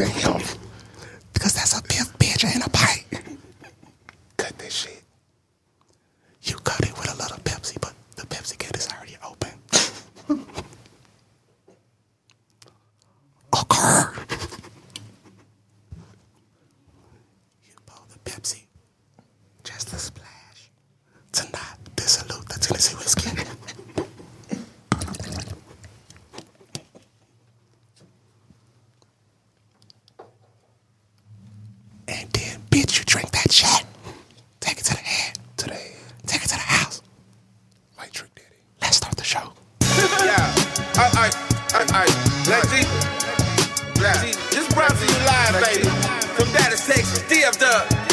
ですね、今日。Take it to the house. White trick daddy. Let's start the show. Yeah, I, I, I, I, Black G, Black G, this brought to you live, baby, from Dallas, Texas, DF Dub.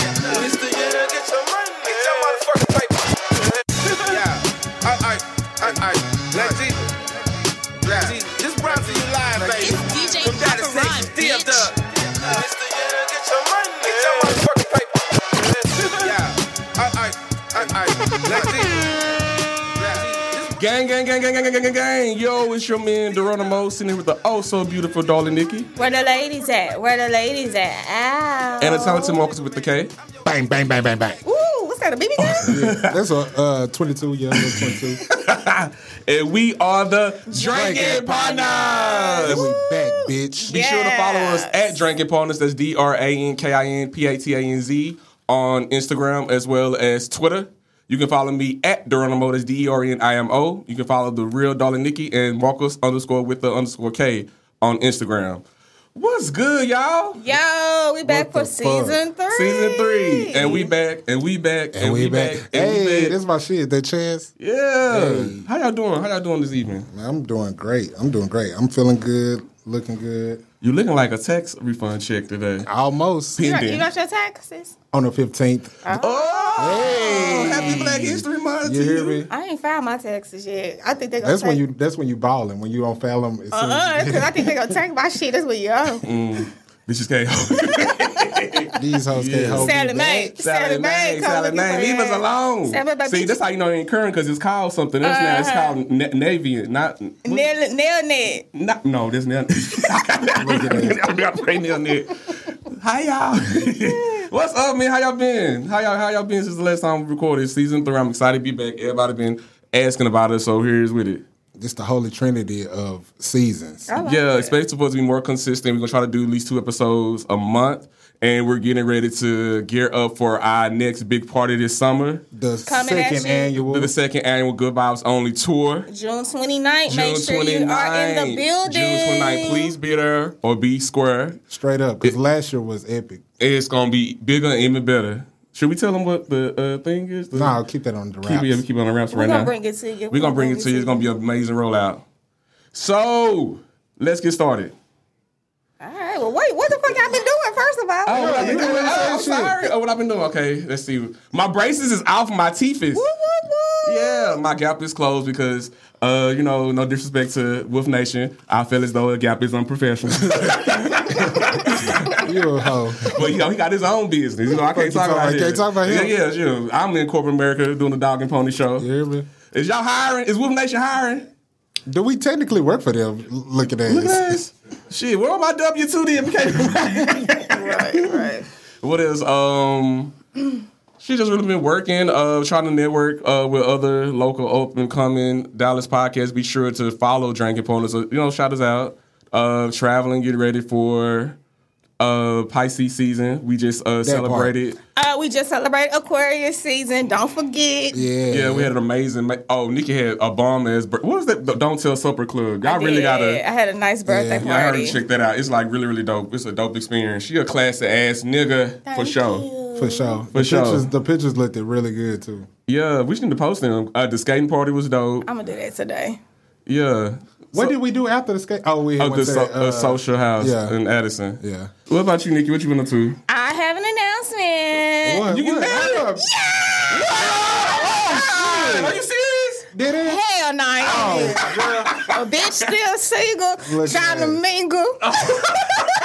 Gang, gang, gang, gang, gang, gang, gang, gang. Yo, it's your man Geronimo sitting here with the oh so beautiful darling Nikki. Where the ladies at? Where the ladies at? Ow. And a talented Marcus with the K. Bang, bang, bang, bang, bang. Ooh, what's that, a baby? gun? that's a uh, 22, yeah, 22. and we are the Drinking Partners. And we back, bitch. Be sure to follow us at Drinking Partners. That's D R A N K I N P A T A N Z on Instagram as well as Twitter. You can follow me at Geronimo, that's D E R N I M O. You can follow the real Darling Nikki and Marcus underscore with the underscore K on Instagram. What's good, y'all? Yo, we back for the fuck? season three. Season three, and we back, and we back, and, And we we back, back. and we hey, back. this is my shit. That chance. yeah. Hey. How y'all doing? How y'all doing this evening? Man, I'm doing great. I'm doing great. I'm feeling good, looking good. You looking like a tax refund check today. Almost You got, Pending. you got your taxes? on the 15th. Oh, oh! happy Black History Month! You hear me? I ain't filed my taxes yet. I think they gonna That's take, when you. That's when you balling. When you don't fail them. As soon Uh-uh, because I think they're gonna take my shit. That's what you owe. Mm. This is K. these hoes can't hold Sally me Mae. back. Sallie Mae, come Sallie Mae, for leave us alone. Sally See, bitch. that's how you know it ain't current because it's called something else now. It's Uh-huh. called Na- Navient, not. Nail, nail net. Not, no, this nail. I'm not pray nail net. Hi y'all. What's up, man? How y'all been? How y'all how y'all been since the last time we recorded season three? I'm excited to be back. Everybody been asking about it, so here's with it. Just the holy trinity of seasons. I like Yeah, it. expect supposed to be more consistent. We're gonna try to do at least two episodes a month, and we're getting ready to gear up for our next big party this summer. The Coming second annual. The second annual Good Vibes Only tour. June 29th. June Make sure 29th. you are in the building. June 29th. Please be there or be square. Straight up, because last year was epic. It's gonna be bigger and even better. Should we tell them what the uh, thing is? The, No, I'll keep that on the keep wraps. it, we keep it on the wraps We're right gonna now. bring it to you. We're gonna bring it to you. It's gonna be an amazing rollout. So let's get started. All right. Well, wait. What the fuck I've been doing? First of all. Oh, what I've been you doing? doing the Oh, same I'm sorry. Oh, what I've been doing? Okay, let's see. My braces is off. My teeth is. Woo, woo, woo. Yeah, my gap is closed because, uh, you know, no disrespect to Wolf Nation, I feel as though a gap is unprofessional. You a hoe. but you know, he got his own business. You know, I can't talk about about? him. Can't talk about him? Yeah, yeah, sure. I'm in corporate America doing the dog and pony show. You hear me? Is y'all hiring? Is Wolf Nation hiring? Do we technically work for them? Looking at Look at us. this. Shit, where are my W two then? Right, right. what is um? She just really been working, uh, trying to network uh, with other local up and coming Dallas podcasts. Be sure to follow Drinking Partners. So, you know, shout us out. Uh, traveling, get ready for uh, Pisces season. We just uh, celebrated. Uh, we just celebrated Aquarius season. Don't forget. Yeah. Yeah, we had an amazing. Ma- oh, Nikki had a bomb as. What was that? The Don't Tell Supper Club. Y'all really gotta. I had a nice birthday Yeah, I heard party. you check that out. It's like really, really dope. It's a dope experience. She a classy ass nigga for sure. you. For sure. For the sure. Pictures, the pictures looked really good too. Yeah, we should need to post them. Uh, the skating party was dope. I'm gonna do that today. Yeah. What did we do after the skate? Oh, we Of went the to so, uh, social house yeah. in Addison. Yeah. What about you, Nikki? What you been up to? I have an announcement. What? You get what? married? Hold up. Are you serious? Did it? Hell no, I ain't. Oh, A bitch still single, Look trying to mingle.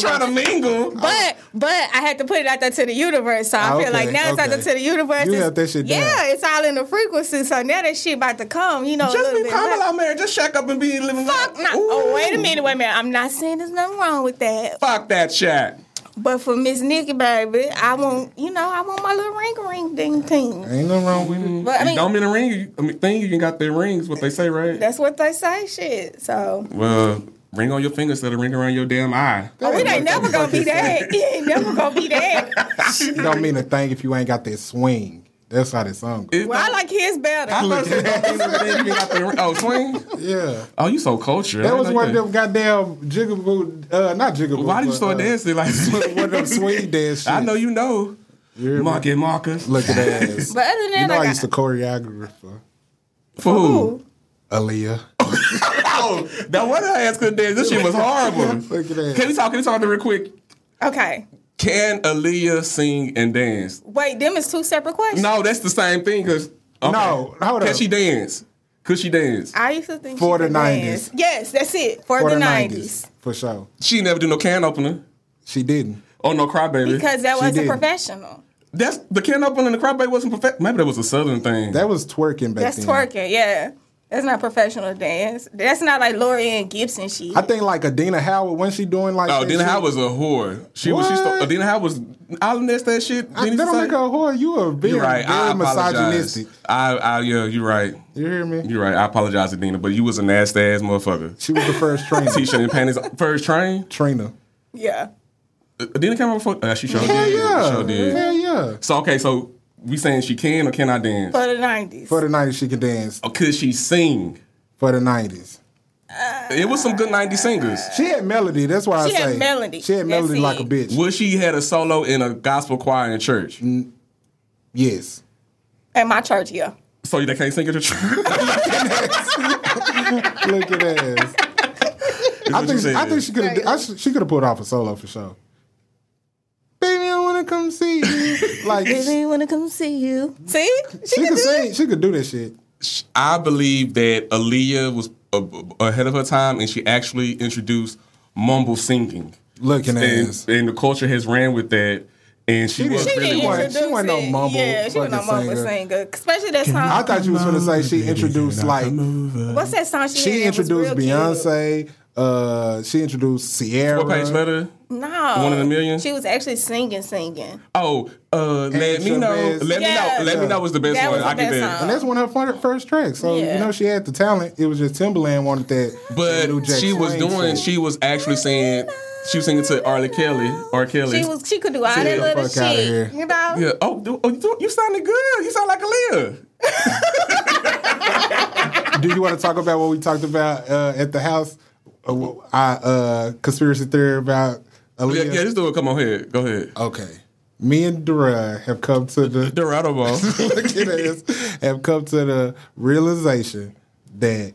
girl. Trying to mingle. But but I had to put it out there to the universe. So I Ah, feel okay, like now it's out there to the universe. You It's- got that shit down. Yeah, it's all in the frequency. So now that shit about to come, you know, Just be bit. common less. out married. Just shack up and be living. Fuck no. Oh, wait a minute, wait a minute. I'm not saying there's nothing wrong with that. Fuck that shit. But for Miss Nikki, baby, I want, you know, I want my little ring ring ding ting. Ain't nothing wrong with it. But I mean, don't mean a ring. you- I mean, thing you can got their rings. What they say, right? that's what they say, shit. So, Well, ring on your finger instead of ring around your damn eye. oh, it ain't never gonna be that. It ain't never gonna be that. It don't mean a thing if you ain't got that swing. That's how that song goes. Well, I like his better. I thought it don't mean anything, you got their ring- Oh, swing. Yeah. Oh, you so cultured. That was know one of them goddamn jigaboo, uh, not jigaboo. Why did you start uh, dancing like? One of them swing dance shit. I know you know. You hear me? Market Marcus. Look at that ass. But other than You that, know I I got, used to choreograph for For who? Aaliyah. Oh, that one I asked couldn't dance. This shit was horrible. Look at that. Can we talk? Can we talk real quick? okay. Can Aaliyah sing and dance? Wait, them is two separate questions. No, that's the same thing. Cause okay. No, hold on. Can up. she dance? Could she dance? I used to think For the 90s. Yes, that's it. For, For the the 90s. 90s. For sure. She never did no can opener. She didn't. Oh no, crybaby. Because that She wasn't did. professional. that's the can opener and the crybaby wasn't perfect. Maybe that was a southern thing. That was twerking back That's then. twerking, yeah. That's not professional dance. That's not like Laurieann Gibson shit. I think like Adina Howard when she doing like oh, that Dina Howard was a whore. She was. She What? st- Dina Howard was. I'll nest that shit. I, that don't say? make her a whore. You are very, You're right. I very apologize. misogynistic. I, I, yeah, you're right. You hear me? You're right. I apologize, Adina, but you was a nasty ass motherfucker. She was the first trainer. T-shirt and panties. First train. trainer. yeah. Adina came over before. Uh, she sure Hell did. yeah. Sure did. Hell yeah. So okay, so we saying she can or cannot dance? For the 90s. For the 90s, she could dance. Or could she sing? For the 90s. It was some good 90s singers. She had melody. That's why She I had say. melody. She had That's melody like a bitch. Would she had a solo in a gospel choir in church? Mm. Yes. At my church, yeah. So they can't sing at your church? Look at that. I think I think she could have she could have pulled off a solo for sure. Baby, I wanna come see you. Like she wanna come see you. See? She, can could do sing. it. She could do that shit. I believe that Aaliyah was uh, ahead of her time, and she actually introduced mumble singing. Looking and, ass. and the culture has ran with that. And she, She was She really didn't wasn't- she wasn't no mumble Yeah, she wasn't no mumble singer. singer. Especially that song. I thought you was gonna say she introduced like What's that song she, she had introduced Beyonce. cute? Beyonce. Uh, she introduced Ciara. what page letter? No. One in a million? She was actually singing, singing. Oh, uh, let me know. Chavez. Let me know. Let me know was the best That one. was the I get best that. song. And that's one of her first tracks. So Yeah. you know she had the talent. It was just Timbaland wanted that. that But she was doing. shit. She was actually saying. She was singing to R. Kelly. R. Kelly. She was she could do all Get that the little fuck outta shit. here. You know? Yeah. Oh, do- oh, you, you sounded good. You sound like Aaliyah. Do you want to talk about what we talked about uh, at the house? Uh, I uh, conspiracy theory about Yeah, Aaliyah. yeah, just do it. Come on here. Go ahead. Okay. Me and Dura have come to the Dorado ball. look at this, have come to the realization that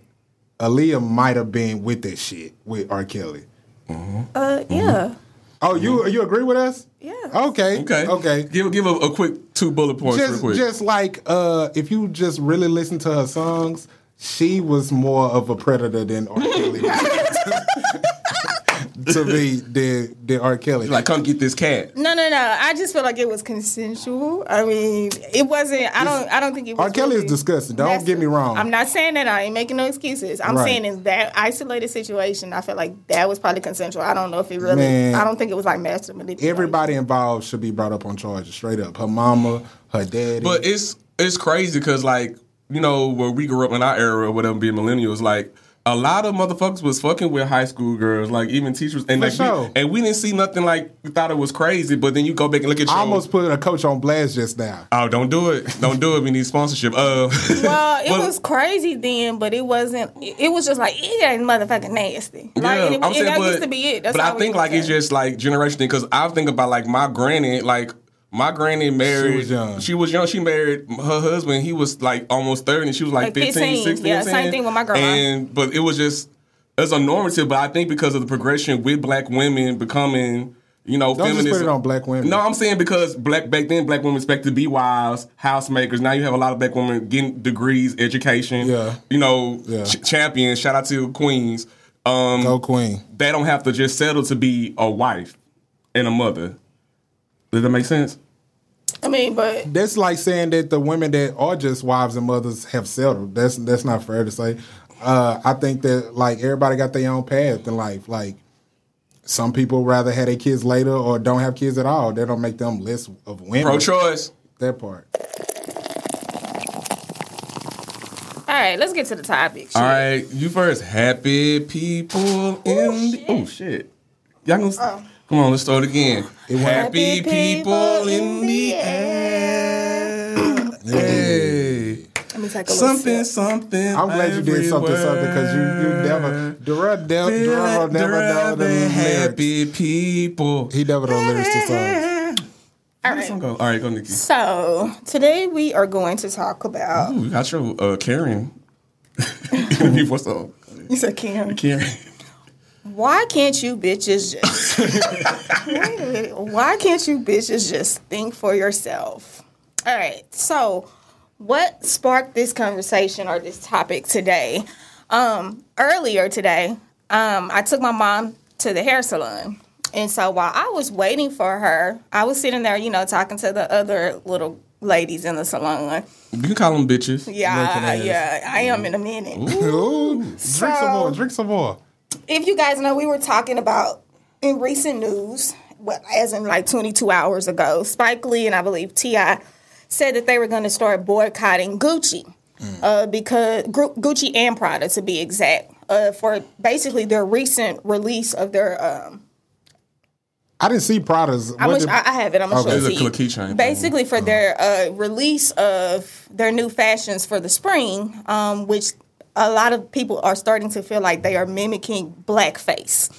Aaliyah might have been with that shit with R. Kelly. Uh, yeah. Oh, you you agree with us? Yeah. Okay. Okay. Okay. Give give a, a quick two bullet points real Just quick. just like uh, if you just really listen to her songs, she was more of a predator than R. Kelly. to me than than R. Kelly. like, come get this cat. No, no, no. I just feel like it was consensual. I mean, it wasn't. I don't. I don't think it was. R. Kelly is disgusting. Don't nasty. get me wrong. I'm not saying that. I ain't making no excuses. I'm Right. saying in that isolated situation, I felt like that was probably consensual. I don't know if it really. Man. I don't think it was like master manipulation. Everybody involved should be brought up on charges, straight up. Her mama, her daddy. But it's it's crazy because like you know where we grew up in our era or whatever being millennials like a lot of motherfuckers was fucking with high school girls, like even teachers, and For like, sure. we, and we didn't see nothing like we thought it was crazy. But then you go back and look at your I almost put a coach on blast just now. Oh, don't do it! Don't do it. We need sponsorship. Uh, Well, it Well- was crazy then, but it wasn't. It was just like it ain't motherfucking nasty. Like, and, it, and that used to be it. That's but I think was like it's just like generation thing because I think about like my granny, like my granny married. was young. She was young. She married her husband. He was like almost thirty, and she was like, Like 15, 15, 16. yeah, you know what I'm same thing with my grandma. And but it was just it's a normative. But I think because of the progression with black women becoming. You know, Don't just put it on black women. No, I'm saying because black back then, black women expected to be wives, housemakers. Now you have a lot of black women getting degrees, education. Yeah. You know, Yeah. ch- champions. Shout out to queens. Um, Go Queen. they don't have to just settle to be a wife and a mother. Does that make sense? I mean, but That's like saying that the women that are just wives and mothers have settled. That's that's not fair to say. Uh, I think that like everybody got their own path in life. Like some people rather have their kids later or don't have kids at all. That don't make them less of women. Pro-choice. That part. all right, let's get to the topic. All right, you first. Happy people in the oh shit. Y'all gonna Oh. Come on? Let's start again. went- Happy people in the air. Hey, Let me take a something, sip. something. I'm glad you did something something because you you never Dura Dura never know the lyrics. happy people. He never know lyrics to songs. All How does right. song go? All right, go Nikki. So today we are going to talk about. Ooh, you got your uh, Karen. Before song. You said Karen. Karen. Why can't you bitches just? Wait a minute. Why can't you bitches just think for yourself? All right. So, what sparked this conversation or this topic today? Um, earlier today, um, I took my mom to the hair salon, and so while I was waiting for her, I was sitting there, you know, talking to the other little ladies in the salon. You can call them bitches. Yeah, yeah, I am in a minute. Ooh, drink some more. Drink some more. If you guys know, we were talking about in recent news, what as in like 22 hours ago, Spike Lee and I believe T.I. said that they were going to start boycotting Gucci, uh, because Gucci and Prada to be exact, uh, for basically their recent release of their. Um, I didn't see Prada's. I, wish, did- I, I have it. I'm gonna Okay. show it to a you. keychain. Basically, for their uh, release of their new fashions for the spring, um, which a lot of people are starting to feel like they are mimicking blackface.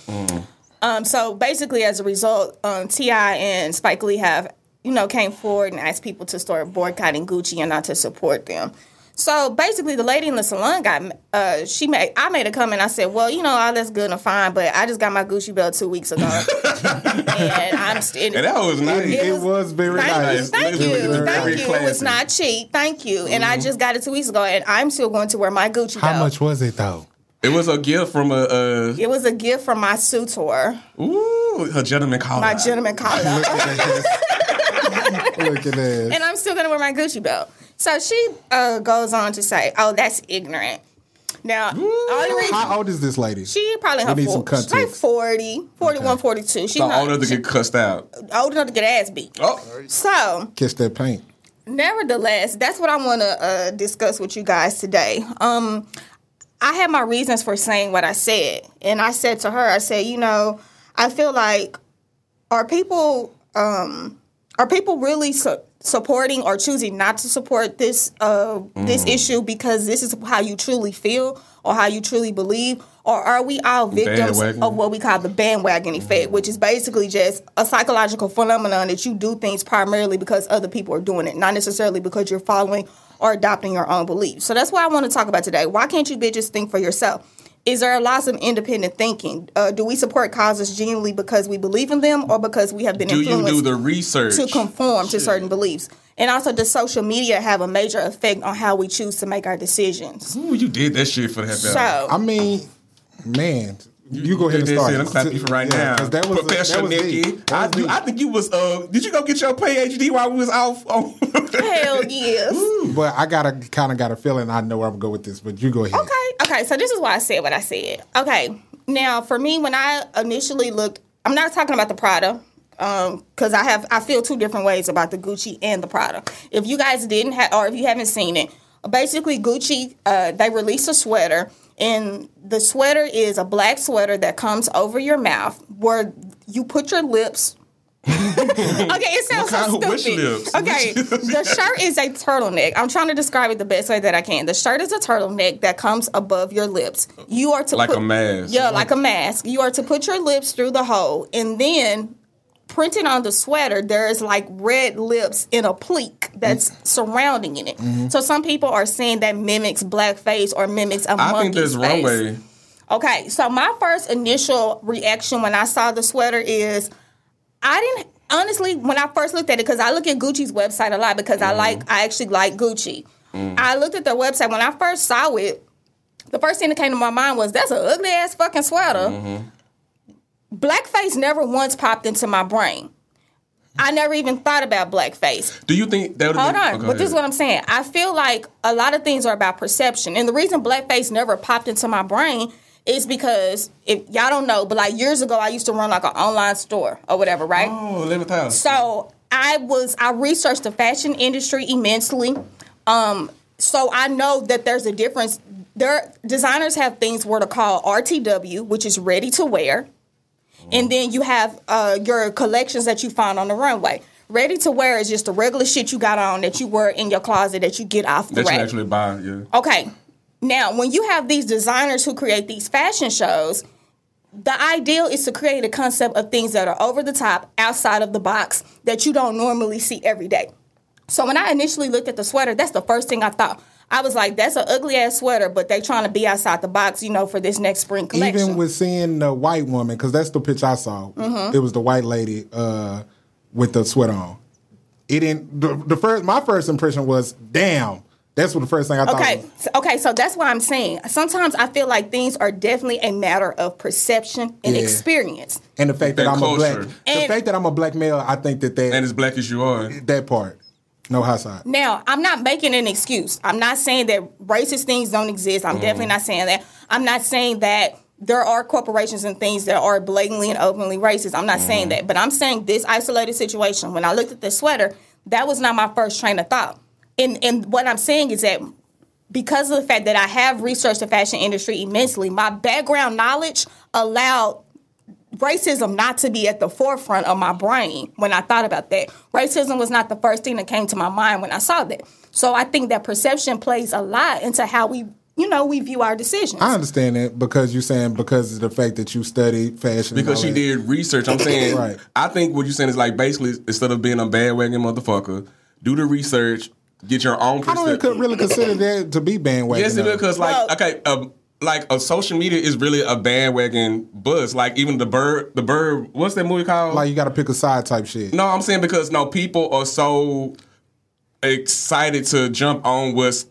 Um, so basically, as a result, um, T.I. and Spike Lee have you know came forward and asked people to start boycotting Gucci and not to support them. So basically, the lady in the salon got uh, she made I made a comment. I said, "Well, you know, all that's good and fine, but I just got my Gucci belt two weeks ago, and I'm still." And that was nice. It, it was very Thank nice. you, thank Very, you, very thank you. It was not cheap, thank you. And I just got it two weeks ago, and I'm still going to wear my Gucci belt. How belt. much was it though? It was a gift from a, uh, It was a gift from my suitor, ooh, her gentleman called. my gentleman collar, Look at that. and I'm still going to wear my Gucci belt. So she uh, goes on to say, "Oh, that's ignorant." Now, all reason How old is this lady? she probably her We need four, some she's like context. 40, 41, 42. She's So not old enough to get cussed out. old enough to get ass beat. Oh, So Kiss that paint. nevertheless, that's what I want to uh, discuss with you guys today. Um, I had my reasons for saying what I said, and I said to her, I said, you know, I feel like are people um, are people really su- supporting or choosing not to support this uh, this issue because this is how you truly feel or how you truly believe, or are we all victims Bandwagon. of what we call the bandwagon effect, which is basically just a psychological phenomenon that you do things primarily because other people are doing it, not necessarily because you're following or adopting your own beliefs. So that's what I want to talk about today. Why can't you bitches think for yourself? Is there a loss of independent thinking? Uh, do we support causes genuinely because we believe in them or because we have been do you influenced do the research? to conform to certain beliefs? And also, does social media have a major effect on how we choose to make our decisions? Ooh, you did that shit for that. So, I mean, man, you, go ahead and did that start. shit. I'm clapping you for right Yeah, now. 'cause That was Professor that was Nikki. deep. That I, was you, deep. I think you was. Uh, did you go get your PhD while we was off? On hell yes. But I got a kind of got a feeling I know where I'm gonna go with this. But you go ahead. Okay, okay. So this is why I said what I said. Okay, now for me, when I initially looked, I'm not talking about the Prada, because I have I feel two different ways about the Gucci and the Prada. If you guys didn't have, or if you haven't seen it, basically Gucci uh, they released a sweater. And the sweater is a black sweater that comes over your mouth where you put your lips. okay, it sounds so stupid. lips? Okay, the shirt is a turtleneck. I'm trying to describe it the best way that I can. The shirt is a turtleneck that comes above your lips. You are to Like put, a mask. Yeah, like a mask. You are to put your lips through the hole, and then printed on the sweater, there is like red lips in a pleat that's Mm. surrounding in it. Mm-hmm. So some people are saying that mimics blackface or mimics a I think there's face. runway. Okay, so my first initial reaction when I saw the sweater is I didn't honestly when I first looked at it because I look at Gucci's website a lot because I mm-hmm. like I actually like Gucci. Mm. I looked at their website when I first saw it. The first thing that came to my mind was that's an ugly ass fucking sweater. Blackface never once popped into my brain. I never even thought about blackface. Do you think that would Hold been, on, go but this is what I'm saying. I feel like a lot of things are about perception, and the reason blackface never popped into my brain is because if y'all don't know, but like years ago, I used to run like an online store or whatever, right? Oh, live with house. So I was I researched the fashion industry immensely. Um, so I know that there's a difference. There designers have things what are called RTW, which is ready to wear, and then you have uh, your collections that you find on the runway. Ready to wear is just the regular shit you got on that you wear in your closet that you get off the that you rack. actually buy, yeah. Okay. Now, when you have these designers who create these fashion shows, the ideal is to create a concept of things that are over the top, outside of the box, that you don't normally see every day. So when I initially looked at the sweater, that's the first thing I thought. I was like, that's an ugly ass sweater, but they trying to be outside the box, you know, for this next spring collection. Even with seeing the white woman, because that's the pitch I saw. Mm-hmm. It was the white lady uh, with the sweater on. It didn't. The, the first, my first impression was, damn. That's what the first thing I thought. Okay, so- okay, so that's what I'm saying. Sometimes I feel like things are definitely a matter of perception and Yeah. experience. And the fact that And I'm a black, culture. the fact that I'm a black male, I think that that And as black as you are. that part, no high side. Now, I'm not making an excuse. I'm not saying that racist things don't exist. I'm mm. definitely not saying that. I'm not saying that there are corporations and things that are blatantly and openly racist. I'm not saying mm. that. But I'm saying this isolated situation, when I looked at the sweater, that was not my first train of thought. And and what I'm saying is that because of the fact that I have researched the fashion industry immensely, my background knowledge allowed racism not to be at the forefront of my brain when I thought about that. Racism was not the first thing that came to my mind when I saw that. So I think that perception plays a lot into how we, you know, we view our decisions. I understand that because you're saying because of the fact that you studied fashion. Because all she that. did research. I'm saying, Right. I think what you're saying is like basically instead of being a bandwagon motherfucker, do the research, get your own perspective. I don't even perspective. really consider that to be bandwagon. Yes, it because like Well- okay, um, like a social media is really a bandwagon buzz. Like even the bird, the bird. What's that movie called? like you got to pick a side type shit. no, I'm saying because no people are so excited to jump on what's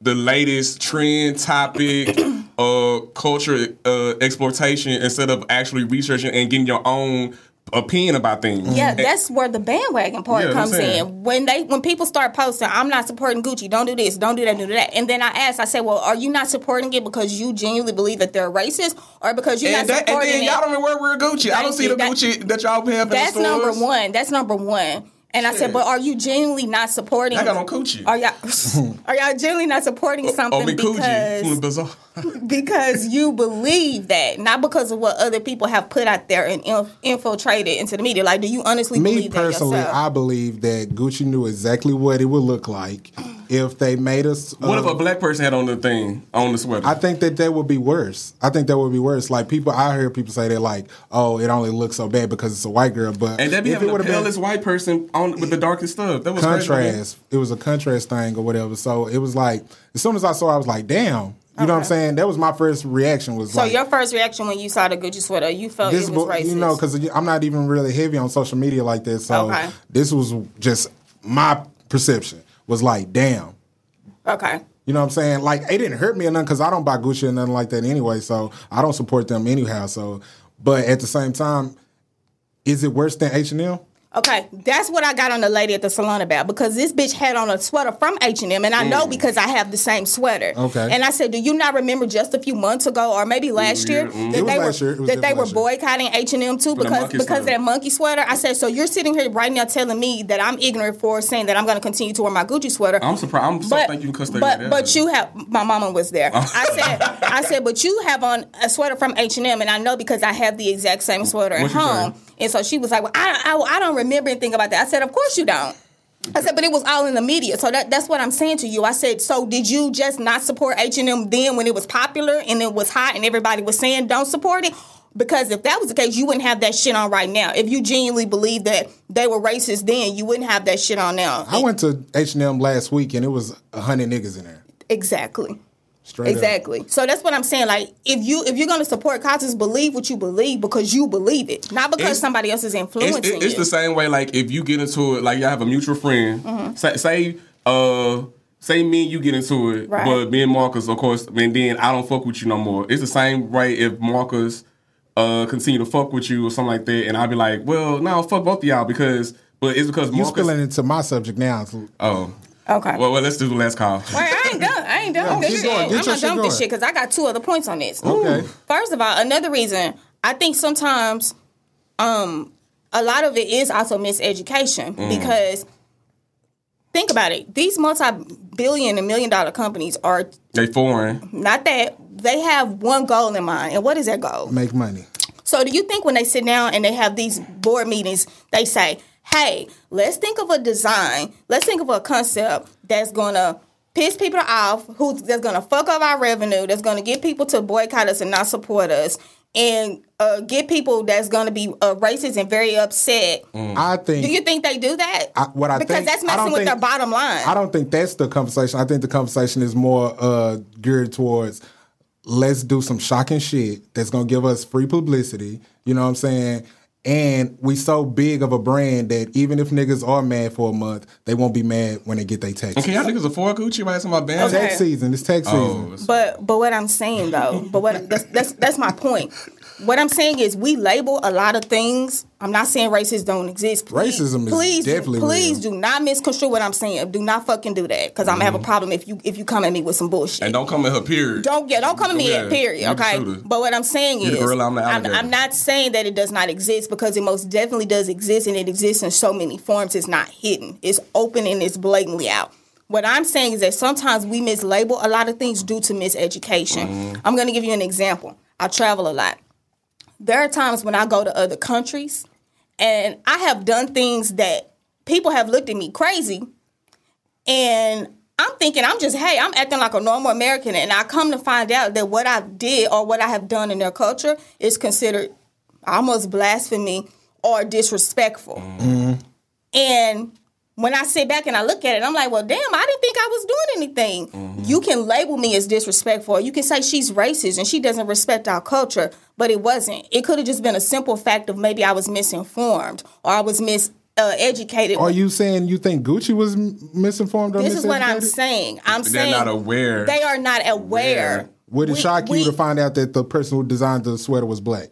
the latest trend topic, uh, culture uh, exploitation instead of actually researching and getting your own opinion about things. yeah, that's where the bandwagon part Yeah, comes in. When they when people start posting, I'm not supporting Gucci, don't do this, don't do that, do that. And then I ask, I say, Well, are you not supporting it because you genuinely believe that they're racist or because you're and, not that, and then it? y'all don't even wear wear Gucci. I don't see you. the That- Gucci that y'all have That's number one. That's number one. And I said, but are you genuinely not supporting? I got on Gucci. Are y'all are y'all genuinely not supporting oh, oh, something Oh, me Gucci from the because because you believe that, not because of what other people have put out there and inf- infiltrated into the media? Like, do you honestly Me believe that yourself? Me personally, I believe that Gucci knew exactly what it would look like if they made us. What if uh, a black person had on the thing on the sweater? I think that that would be worse. I think that would be worse. Like people, I hear people say they're like, "Oh, it only looks so bad because it's a white girl." But and that be if having it the would palest been white person on with the darkest stuff. That was crazy contrast, it was a contrast thing or whatever. So it was like, as soon as I saw, it, I was like, "Damn." You know what I'm saying? That was my first reaction. Was so like, your first reaction when you saw the Gucci sweater, you felt this it was racist. you know because I'm not even really heavy on social media like this. So Okay. this was just my perception was like, "Damn." okay. You know what I'm saying? Like it didn't hurt me or nothing because I don't buy Gucci or nothing like that anyway. So I don't support them anyhow. So, but at the same time, is it worse than H and M? Okay, that's what I got on the lady at the salon about because this bitch had on a sweater from H and M, and I know mm. because I have the same sweater. Okay. and I said, do you not remember just a few months ago, or maybe mm, last year, mm. It that they were year. That they were boycotting H and M too the because because of that monkey sweater? I said, so you're sitting here right now telling me that I'm ignorant for saying that I'm going to continue to wear my Gucci sweater. I'm surprised. I'm so But, thank you cuss that but, but you have my mama was there. Oh. I said I said, but you have on a sweater from H and M, and I know because I have the exact same sweater at What home. And so she was like, well, I, I I don't remember anything about that. I said, of course you don't. I said, but it was all in the media. So that, that's what I'm saying to you. I said, so did you just not support H and M then when it was popular and it was hot and everybody was saying don't support it? Because if that was the case, you wouldn't have that shit on right now. If you genuinely believe that they were racist then, you wouldn't have that shit on now. I went to H and M last week and it was a hundred niggas in there. exactly. Straight up. Exactly. So that's what I'm saying. Like, if you if you're gonna support causes, believe what you believe because you believe it, not because It's- somebody else is influencing it- it's you. the same way. Like if you get into it, like you have a mutual friend. Mm-hmm. Say, say, uh, say me and you get into it, Right. but me and Marcus, of course, and then I don't fuck with you no more. It's the same way if Marcus uh continue to fuck with you or something like that, and I'd be like, well, no, fuck both of y'all because, but it's because You Marcus. spilling into my subject now. oh, Okay. well, well, let's do the last call. Wait, I ain't done. I ain't done with this shit. I'm your not shit done with this shit because I got two other points on this. Okay. First of all, another reason I think sometimes um a lot of it is also miseducation Mm. because think about it. These multi-billion and million dollar companies are They foreign. not that they have one goal in mind. And what is that goal? Make money. So do you think when they sit down and they have these board meetings, they say, "Hey, let's think of a design. Let's think of a concept that's gonna piss people off, who's that's gonna fuck up our revenue, that's gonna get people to boycott us and not support us, and uh, get people that's gonna be uh, racist and very upset." I think. Do you think they do that? I- what I because think- that's messing with think- their bottom line. I don't think that's the conversation. I think the conversation is more uh, geared towards let's do some shocking shit that's gonna give us free publicity. You know what I'm saying? And we so big of a brand that even if niggas are mad for a month, they won't be mad when they get their taxes. Can y'all niggas afford Gucci? Why some of my band? Okay. Tax season. It's tax Oh, season. But but what I'm saying though, but what that's, that's that's my point. What I'm saying is we label a lot of things. I'm not saying racism don't exist. Please, Racism is please, definitely please real. do not misconstrue what I'm saying. Do not fucking do that because I'm gonna have a problem if you if you come at me with some bullshit. Mm-hmm. and don't come at her. Period. Don't yeah, don't come at me Yeah, at period. Okay, but what I'm saying You the is, gorilla, I'm I'm. I'm not saying that it does not exist because it most definitely does exist, and it exists in so many forms. It's not hidden. It's open and it's blatantly out. What I'm saying is that sometimes we mislabel a lot of things due to miseducation. Mm-hmm. I'm going to give you an example. I travel a lot. There are times when I go to other countries, and I have done things that people have looked at me crazy and I'm thinking I'm just hey I'm acting like a normal American and I come to find out that what I did or what I have done in their culture is considered almost blasphemy or disrespectful. Mm-hmm. And when I sit back and I look at it, I'm like, well, damn, I didn't think I was doing anything. Mm-hmm. You can label me as disrespectful. You can say she's racist and she doesn't respect our culture, but it wasn't. It could have just been a simple fact of maybe I was misinformed or I was mis uh, educated. Are you saying you think Gucci was m- misinformed or This is what I'm saying. I'm saying They're saying not aware. They are not aware. Would it We- shock we- you to find out that the person who designed the sweater was black?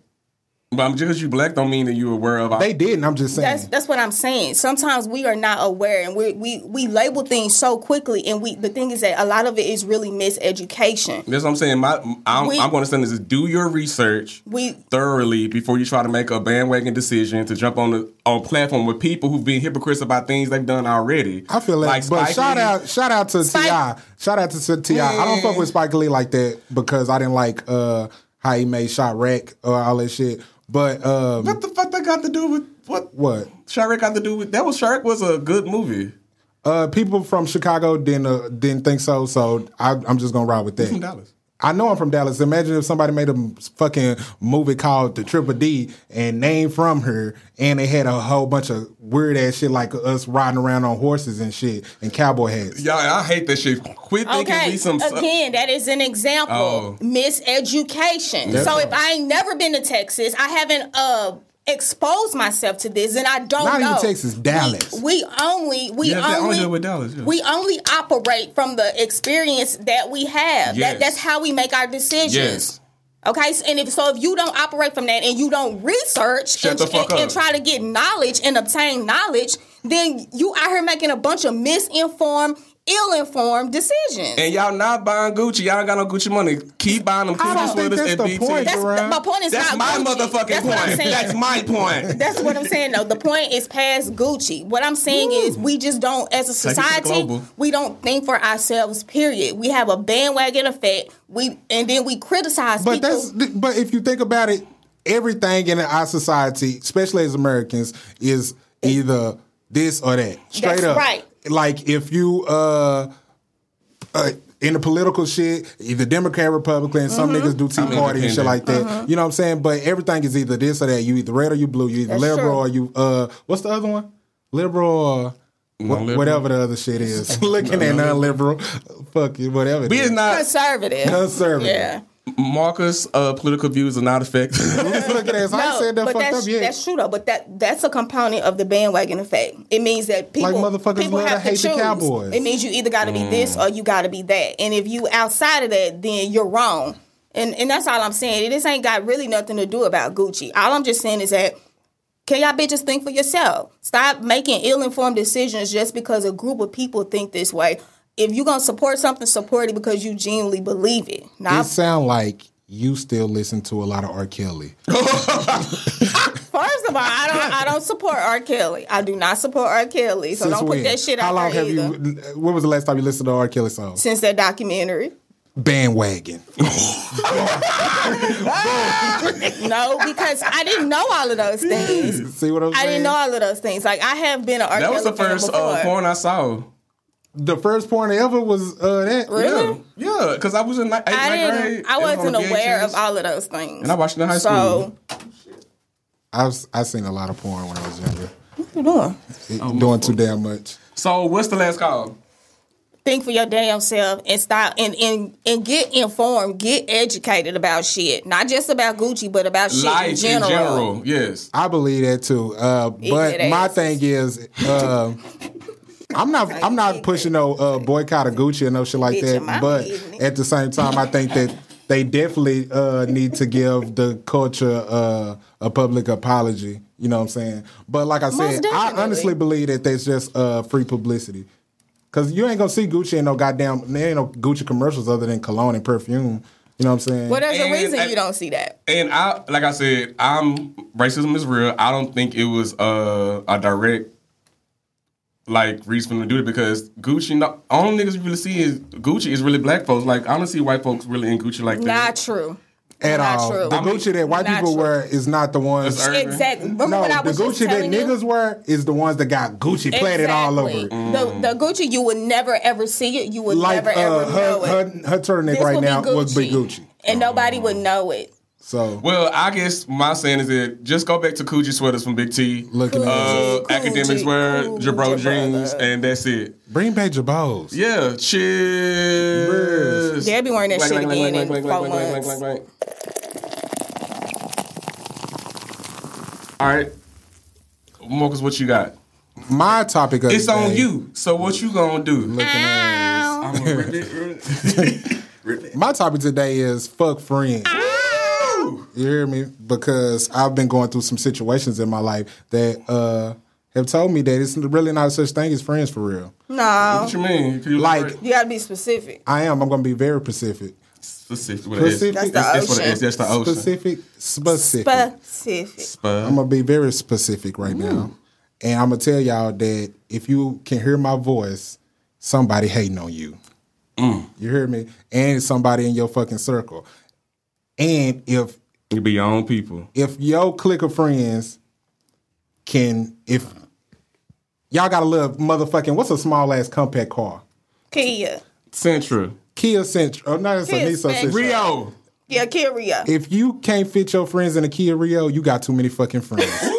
But just because you black don't mean that you're aware of. Our, They didn't. I'm just saying. That's that's what I'm saying. Sometimes we are not aware, and we we we label things so quickly. And we the thing is that a lot of it is really miseducation. That's what I'm saying. My, I'm, We- I'm going to say this is do your research We- thoroughly before you try to make a bandwagon decision to jump on the on platform with people who've been hypocrites about things they've done already. I feel like, but Spike shout Lee. out, shout out to Spike- Ti. Shout out to Ti. I don't fuck with Spike Lee like that because I didn't like uh, how he made Chi-Raq or all that shit. But um, What the fuck that got to do with what? what? Chi-Raq got to do with that? Was Chi-Raq was a good movie. Uh, people from Chicago didn't uh, didn't think so, so I, I'm just gonna ride with that. from Dallas. I know I'm from Dallas. Imagine if somebody made a fucking movie called The Triple D and named from her, and they had a whole bunch of weird ass shit like us riding around on horses and shit and cowboy hats. Y'all, I hate that shit. Quit thinking Okay, we some. again, that is an example. Oh. Miseducation. That's so right. if I ain't never been to Texas, I haven't uh exposed myself to this, and I don't Not even know. Texas, Dallas. We, we only we Yeah, only only with Dallas, yeah. we only operate from the experience that we have. Yes. That that's how we make our decisions. Yes. Okay, and if so, if you don't operate from that and you don't research and, and- and try to get knowledge and obtain knowledge, then you out here making a bunch of misinformed, ill-informed decisions. And y'all not buying Gucci. Y'all ain't got no Gucci money. Keep buying them I don't Gucci sweaters that's and the BT. point, that's Jerome. my point. Is That's not my Gucci. motherfucking That's what I'm point. That's my point. That's what I'm saying. though. the point is past Gucci. What I'm saying is we just don't, as a Take it to society, we don't think for ourselves. Period. We have a bandwagon effect. We and then we criticize But people. that's but if you think about it, everything in our society, especially as Americans, is either this or that. Straight That's up. right. Like if you uh uh in the political shit, either Democrat, Republican, some Mm-hmm. niggas do Tea I'm Party and shit like that. You know what I'm saying? But everything is either this or that. You either red or you blue. You either That's liberal true. or you uh what's the other one? Liberal or wha- Non-liberal. whatever the other shit is. Looking at non-liberal, fuck you, whatever. it We is is. not conservative. Conservative. Yeah. Marcus' uh, political views are not affected. Look at that. I said that but that's, up yet. that's true though. But that that's a component of the bandwagon effect. It means that people, motherfuckers people love have to hate the choose. Cowboys. It means you either got to be this or you got to be that. And if you outside of that, then you're wrong. And and that's all I'm saying. It this ain't got really nothing to do about Gucci. All I'm just saying is that. Can y'all bitches think for yourself? Stop making ill-informed decisions just because a group of people think this way. If you're gonna support something, support it because you genuinely believe it. Now, It sound like you still listen to a lot of R. Kelly. First of all, I don't I don't support R. Kelly. I do not support R. Kelly. So Since don't when? put that shit out How out long there have either. you? When was the last time you listened to R. Kelly songs? Since that documentary. Bandwagon. No, because I didn't know all of those things. See what I'm saying? I didn't know all of those things. Like I have been an R. that was the Kelly fan first uh, porn I saw. The first porn ever was uh, that. Really? Yeah, yeah, because I was in like eighth I ninth didn't. grade. I was wasn't aware of all of those things. And I watched it in high school. So, I've I seen a lot of porn when I was younger. what you doing? It- doing too damn much. So what's the last call? Think for your damn self and stop and, and and get informed, get educated about shit. Not just about Gucci, but about shit Life in general. in general. Yes. I believe that too. Uh, but my thing is, uh, I'm not I'm not pushing no uh, boycott of Gucci or no shit like that. But at the same time, I think that they definitely uh, need to give the culture uh, a public apology. You know what I'm saying? But like I said, I honestly believe that that's just uh, free publicity. Cause you ain't gonna see Gucci in no goddamn there ain't no Gucci commercials other than cologne and perfume. You know what I'm saying? Well, there's a reason and- you don't see that. And I, like I said, I'm racism is real. I don't think it was uh, a direct like reason to do it because Gucci. No, only niggas you really see is Gucci is really black folks. Like I don't see white folks really in Gucci like that. Not true. At Not all. true. The I mean, Gucci that white people true. wear is not the ones. Exactly. Remember No, the Gucci that telling you? niggas wear is the ones that got Gucci planted all over. Exactly. it. The, the Gucci you would never ever see it. You would Like never ever uh, know her, it. her, her turtleneck This right would be now would be Gucci. and nobody would know it. So Well, I guess my saying is that just go back to Gucci sweaters from Big T. looking Uh, at Gucci, academics wear Gucci, Jabro jeans, brother. and that's it. bring back Jabos. Yeah, cheers. They'll be wearing that Blank, shit blank, again blank, in blank, four blank, blank, months. blank, blank, blank. All right, Marcus, what you got? My topic of It's the on day- you. So what you gonna do? Looking at I'm gonna rip it, rip it. Rip it. my topic today is fuck friends. You hear me? Because I've been going through some situations in my life that uh, have told me that it's really not such thing as friends for real. No, What you mean? You Like- you gotta be specific. I am. I'm going to be very specific. specific. What it is. Specific. That's the It's ocean. is. That's the ocean. Specific. Specific. Specific. Spud. I'm gonna be very specific right now, and I'm gonna tell y'all that if you can hear my voice, somebody hating on you. Mm. You hear me? And somebody in your fucking circle. And if You be your own people. if your clique of friends can, if y'all got a little motherfucking what's a small ass compact car? Kia. Central. Kia Sentra. Oh, no, it's a Kia Nissan Sentra. Sentra. Rio. Yeah, Kia Rio. If you can't fit your friends in a Kia Rio, you got too many fucking friends.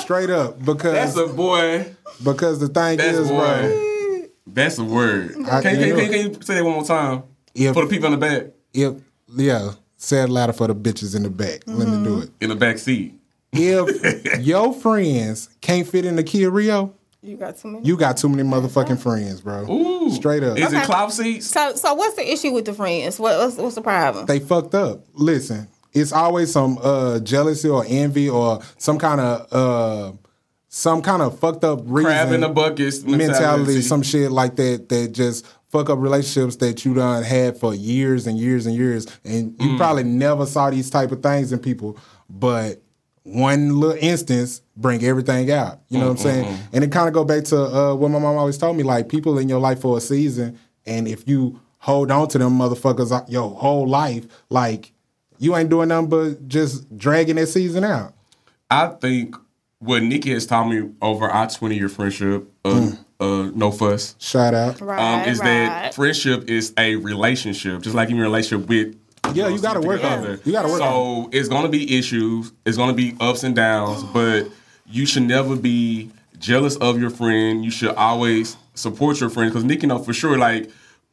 Straight up, because That's a boy. because the thing That's is, boy. bro. That's a word. I- Can, can, you can, can you say that one more time? If- For the people in the back, if yeah, say it louder for the bitches in the back. Let me do it. in the back seat. If your friends can't fit in the Kia Rio, You got too many. You got too many motherfucking friends, bro. Ooh. Straight up. Is it Okay. clout seats? so, so what's the issue with the friends? What, what's, what's the problem? they fucked up. Listen, it's always some uh, jealousy or envy or some kind of uh, some kind of fucked up reason. Crab in the buckets mentality. mentality, some shit like that that just fuck up relationships that you done had for years and years and years, and Mm. you probably never saw these type of things in people, but one little instance bring everything out. You know what I'm saying? And it kind of go back to uh, what my mom always told me: like people in your life for a season, and if you hold on to them motherfuckers uh, your whole life, like you ain't doing nothing but just dragging that season out. I think what Nikki has taught me over our 20 year friendship, uh, uh, no fuss, Shout out. right, um, is that friendship is a relationship, just like in your relationship with. Yeah, you gotta work on it. You gotta work So it's gonna be issues. It's gonna be ups and downs, but you should never be jealous of your friend. You should always support your friend because Nikki know for sure. Like,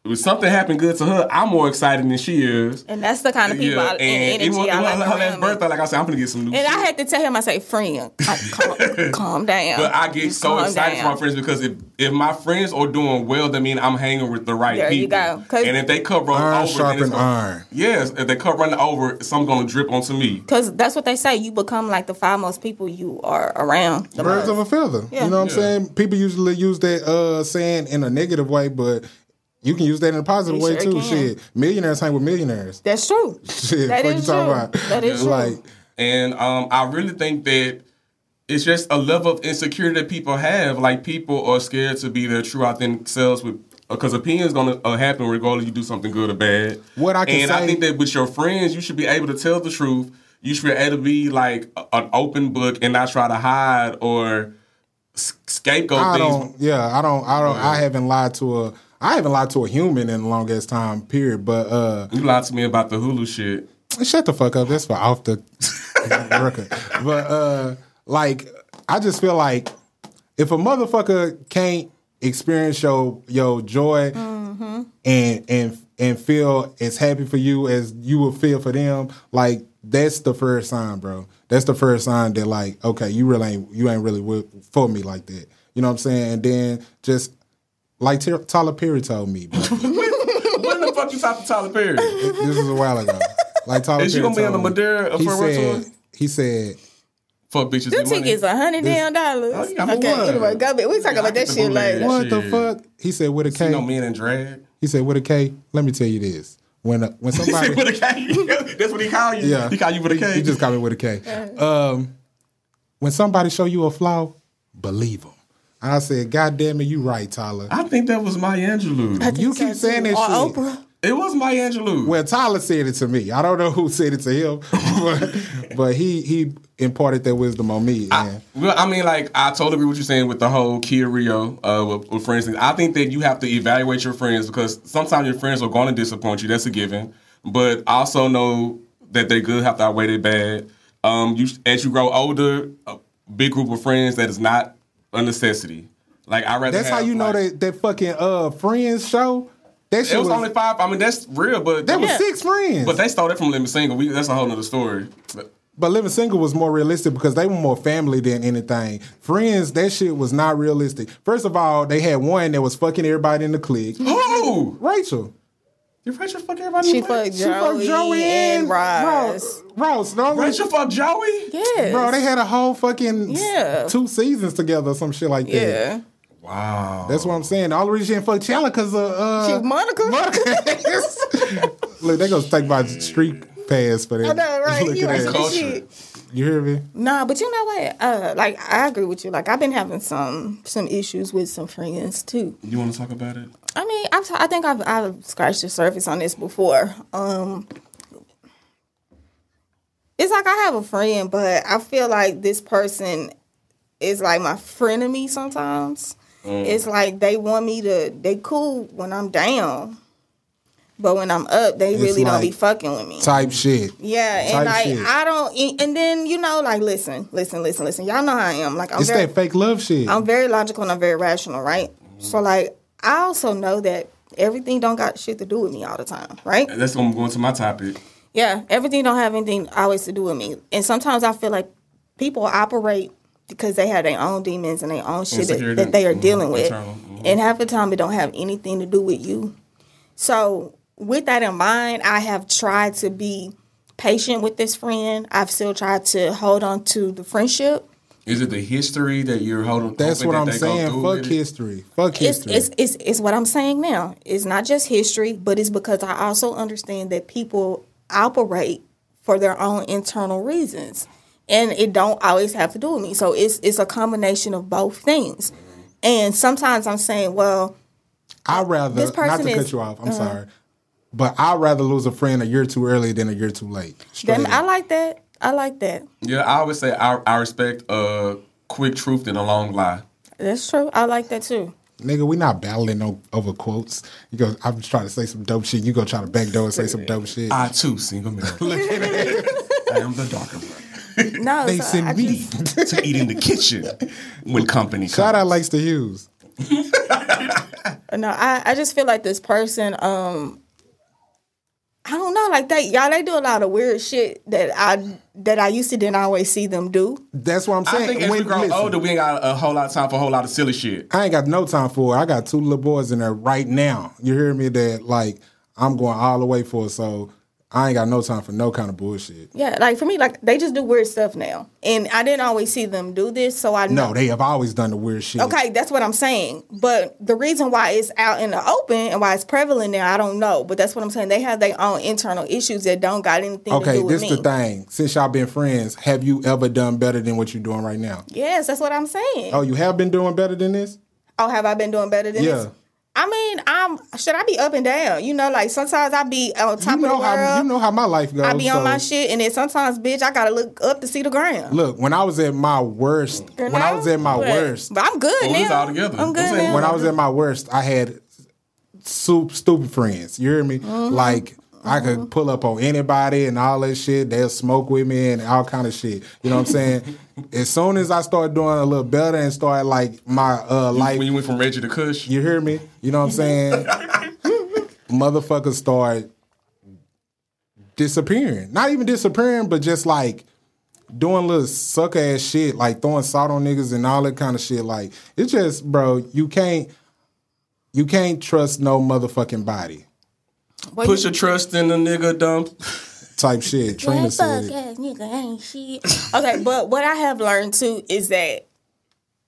when something happened good to her, I'm more excited than she is. And that's the kind of people I, and and energy it was, I it was like her last birthday. Like I said, I'm gonna get some new. And shit. I had to tell him, I say, friend, like, calm, calm down. But I get so excited down. for my friends because if, if my friends are doing well, that mean I'm hanging with the right There you people. go. 'Cause- And if they cut run Iron over, then it's sharpen gonna- iron. Yes, if they cut run over, something's gonna drip onto me. Because that's what they say. You become like the five most people you are around. The Birds most. of a feather. Yeah. You know what I'm saying? People usually use that uh, saying in a negative way, but you can use that in a positive You way sure too. can. Shit, millionaires hang with millionaires. That's true. Shit, That what is you talking true. about? That is true. Like, And um, I really think that it's just a level of insecurity that people have. Like people are scared to be their true authentic selves with because opinions gonna uh, happen regardless you do something good or bad. What I can say. and I think that with your friends, you should be able to tell the truth. You should be able to be like a- an open book and not try to hide or scapegoat I things. don't. Yeah, I don't. I don't. I haven't lied to a. I haven't lied to a human in the longest time. Period. But uh, You lied to me about the Hulu shit. shut the fuck up. That's for off the record. But uh, like, I just feel like if a motherfucker can't experience your your joy and and and feel as happy for you as you would feel for them, like that's the first sign, bro. That's the first sign that like, okay, you really ain't you ain't really with, for me like that. You know what I'm saying? And then just like Ty- Tyler Perry told me, bro. when the fuck you talking to Tyler Perry? this was a while ago. Like Tyler Is you Perry gonna be on the me. Madea He farewell said, tour? he said, Fuck bitches. Them tickets a hundred damn dollars. Oh, you okay, one. anyway, go back. We talk Yeah, about that shit bootleg. later. "What the fuck?" He said, "With a You know K." men in drag. He said, "With a K. Let me tell you this: when uh, when somebody with a K. That's what he called you. Yeah. He called you with a K. He just called me with a K. Um, when somebody show you a flaw, believe them. I said, God damn it, you right, Tyler. I think that was Maya Angelou. You keep saying that Or shit. Oprah. It was Maya Angelou. Well, Tyler said it to me. I don't know who said it to him, but, but he he imparted that wisdom on me. And Well, I mean, like I totally agree with what you're saying with the whole Kia Rio uh, with, with friends. I think that you have to evaluate your friends because sometimes your friends are going to disappoint you. That's a given. But also know that they're good have to outweigh their bad. Um, you as you grow older, a big group of friends that is not a necessity. Like I rather. that's how have, you know that that fucking uh Friends show. That shit It was, was, only five. I mean, that's real, but that was Yeah. six friends. But they stole that from Living Single. We, that's a whole nother story. But But Living Single was more realistic because they were more family than anything. Friends, that shit was not realistic. First of all, they had one that was fucking everybody in the clique. who? Rachel. You Rachel fuck everybody. She in life? fucked She fucked Joey, and Ross. Ross. Ross, no, Rachel fuck Joey. Yes. Bro, they had a whole fucking s- Yeah. two seasons together or some shit like that. Yeah. Wow. That's what I'm saying. All the only reason she didn't fuck Chandler because of uh, She Monica. Monica. Look, they gonna take my street pass for that. I know, right? Look You at ain't that. Culture. You hear me? Nah, but you know what? Uh, like I agree with you. Like I've been having some some issues with some friends too. You want to talk about it? I mean, I've t- I think I've I've scratched the surface on this before. Um, it's like I have a friend, but I feel like this person is like my frenemy sometimes. It's like they want me to. They cool when I'm down, but when I'm up, they It's really don't be fucking with me. Type shit. Yeah, and like shit. I don't, and then you know, like listen, listen, listen, listen. Y'all know how I am. Like I'm It's very, that fake love shit. I'm very logical and I'm very rational, right? So like I also know that everything don't got shit to do with me all the time, right? That's what I'm gonna go into my topic. Yeah, everything don't have anything always to do with me. And sometimes I feel like people operate because they have their own demons and their own shit that, that they are Mhm. dealing with. Internal. Mhm. And half the time, it don't have anything to do with you. So, with that in mind, I have tried to be patient with this friend. I've still tried to hold on to the friendship. Is it the history that you're holding? That's what that I'm saying. Fuck it? history. Fuck It's, history. it's, it's, it's what I'm saying now. It's not just history, but it's because I also understand that people operate for their own internal reasons. And it don't always have to do with me. So it's it's a combination of both things. And sometimes I'm saying, well, I'd rather This not person to cut you off. I'm uh-huh. sorry, but I'd rather lose a friend a year too early than a year too late. Straight then I like that. I like that. Yeah, I always say I, I respect a quick truth than a long lie. That's true. I like that too. Nigga, we not battling no, over quotes. You go, I'm just trying to say some dope shit. You go try to backdoor and say some dope shit. I too single man. Look at it. I am the darker brother. No, they so send I me. just- to eat in the kitchen when company Shout comes. out likes to use. No, I, I just feel like this person, um, I don't know, like they y'all they do a lot of weird shit that I that I used to didn't always see them do. That's what I'm saying. I think as When- we grow listen, older, we ain't got a whole lot of time for a whole lot of silly shit. I ain't got no time for it. I got two little boys in there right now. You hear me? That like I'm going all the way for it. So I ain't got no time for no kind of bullshit. Yeah, like for me, like they just do weird stuff now, and I didn't always see them do this, so I know. No, they have always done the weird shit. Okay, that's what I'm saying. But the reason why it's out in the open and why it's prevalent now, I don't know. But that's what I'm saying. They have their own internal issues that don't got anything to Okay, do with this me. the thing. Since y'all been friends, have you ever done better than what you're doing right now? Yes, that's what I'm saying. Oh, you have been doing better than this? Oh, have I been doing better than Yeah. this? I mean, I'm should I be up and down? You know, like sometimes I be on top You know of the world. how you know how my life goes. I be on so- my shit, and then sometimes, bitch, I gotta look up to see the ground. Look, when I was at my worst, You when I was at my But- worst, but I'm good Well, it's now. all together. I'm good now. when I was at my worst, I had soup, stupid friends. You hear me? Mm-hmm. Like I could pull up on anybody and all that shit. They'll smoke with me and all kind of shit. You know what I'm saying? as soon as I started doing a little better and started like my uh life, When you went from Reggie to Kush, you hear me? You know what I'm saying? Motherfuckers start disappearing. Not even disappearing, but just like doing little suck ass shit, like throwing salt on niggas and all that kind of shit. Like it's just, bro, you can't you can't trust no motherfucking body. Well, put you- your trust in the nigga dump. Type shit. Trina Yeah, said. fuck ass nigga ain't shit. okay, but what I have learned too is that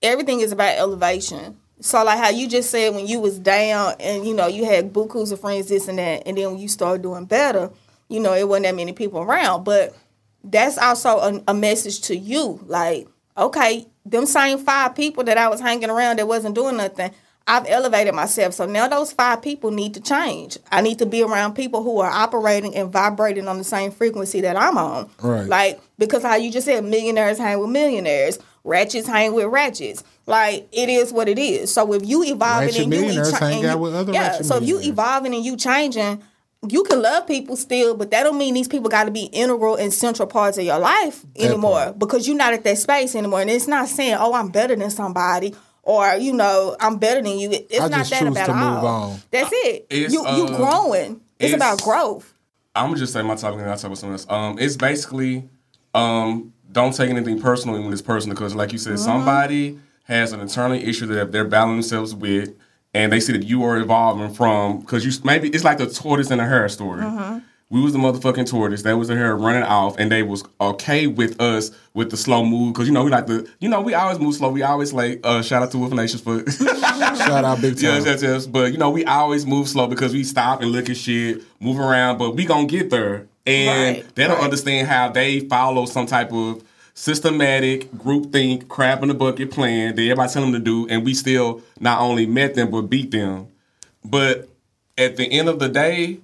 everything is about elevation. So like how you just said when you was down and you know you had bukus of friends this and that, and then when you started doing better, you know it wasn't that many people around. But that's also a, a message to you, like okay, them same five people that I was hanging around that wasn't doing nothing. I've elevated myself. So now those five people need to change. I need to be around people who are operating and vibrating on the same frequency that I'm on. Right. Like, because how you just said millionaires hang with millionaires, ratchets hang with ratchets. Like, it is what it is. So if you evolving Ratchet and you millionaires cha- hang out with other Yeah, so if you evolving and you changing, you can love people still, but that don't mean these people got to be integral and central parts of your life anymore because you're not at that space anymore. And it's not saying, oh, I'm better than somebody or, you know, I'm better than you. It's I not just that about to move all. on. That's it. It's, you you uh, growing. It's, it's- about growth. I'm gonna just say my topic and I'll talk about something else. Um, it's basically um, don't take anything personally when it's personal because, like you said, Mm-hmm. somebody has an internal issue that they're battling themselves with, and they see that you are evolving from because you maybe it's like the tortoise and the hare story. Mm-hmm. We was the motherfucking tortoise. They was the hare running off, and they was okay with us with the slow move because you know we like the you know we always move slow. We always like Uh, shout out to Wolf Nations for Shout out big time. Yes, yes, yes. But you know, we always move slow because we stop and look at shit, move around, but we gonna get there. And Right, they don't right. understand how they follow some type of systematic group think, crab in the bucket plan that everybody tell them to do, and we still not only met them but beat them. But at the end of the day,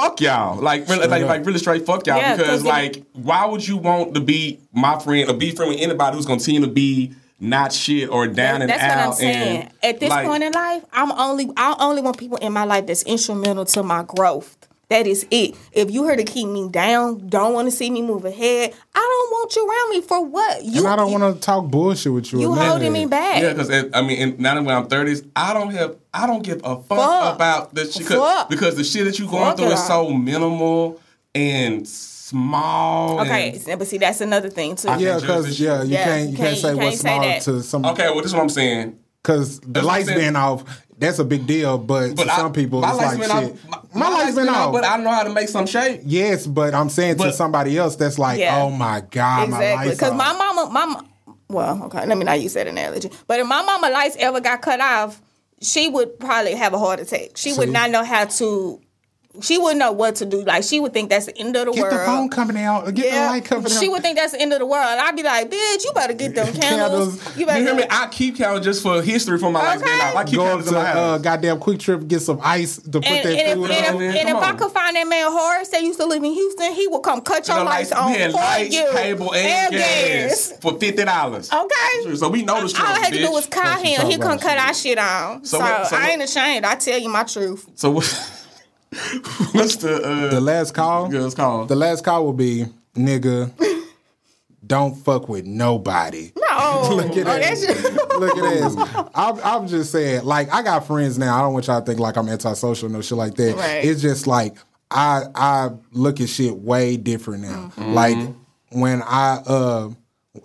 fuck y'all. Like really, like, like really straight fuck y'all. Yeah, because 'cause it- like, why would you want to be my friend or be friend with anybody who's gonna continue to be not shit or down and That's out? what I'm saying. and, At this like, point in life, I'm only I only want people in my life that's instrumental to my growth. That is it. If you here to keep me down, don't want to see me move ahead, I don't want you around me for what? You and I don't want to talk bullshit with you. you or holding me back. Yeah, because I mean, and now that when I'm 30s, I don't have, I don't give a fuck, Fuck. about the shit 'cause- Fuck. because the shit that you're going Fuck through is so minimal and small. and- Okay, but see, that's another thing too. I Yeah, because yeah, you Yeah, can't you you can't can't- say you what's can't say small that. to some Okay, well, this is what I'm saying. because the That's lights saying. being off. That's a big deal, but, But to I- some people, it's like shit. off- my, lights been off, but I know how to make some shape. yes, but I'm saying to somebody else that's like, Yeah. oh my god, my Exactly, because my mama, my well, okay, let me not use that analogy. But if my mama lights ever got cut off, she would probably have a heart attack. She would not know how to. She wouldn't know what to do. Like she would think that's the end of the get world. Get the phone coming out, get the light coming out. she would think that's the end of the world. I'd be like, bitch, you better get them candles. Candles. You You better. hear me? I keep counting just for history for my lights being Okay. off. I keep go up counting in to my uh, house. goddamn QuikTrip, get some ice to put and, that and if, food and if, on. and if I could find that man Horace that used to live in Houston, he would come cut your The lights lights- on for lights, you. cable, and, gas, for fifty dollars. Okay. So we know the All I had to do was call What him. He couldn't cut our shit on. So, So so I ain't ashamed. I tell you my truth. So what? What's the uh, the last call, girl's called? the last call will be nigga. don't fuck with nobody. No. Look at oh, that. that's Look at this. I'm, I'm just saying, like, I got friends now. I don't want y'all to think like I'm antisocial, no shit like that. Right. It's just like I I look at shit way different now. Like when I uh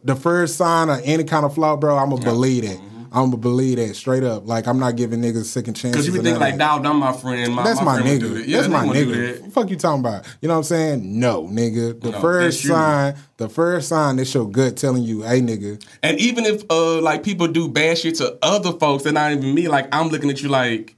the first sign of any kind of flaw, bro, I'ma believe it. I'ma believe that straight up. Like I'm not giving niggas second chances. Because you thinking none like, that. dog, I'm my friend. My, That's my, friend would do nigga. Yeah, that's my nigga. that. Fuck you talking about? You know what I'm saying? No, nigga. The No, first sign, the first sign that's your gut telling you, hey nigga, And even if uh like people do bad shit to other folks, they're not even me. Like I'm looking at you like,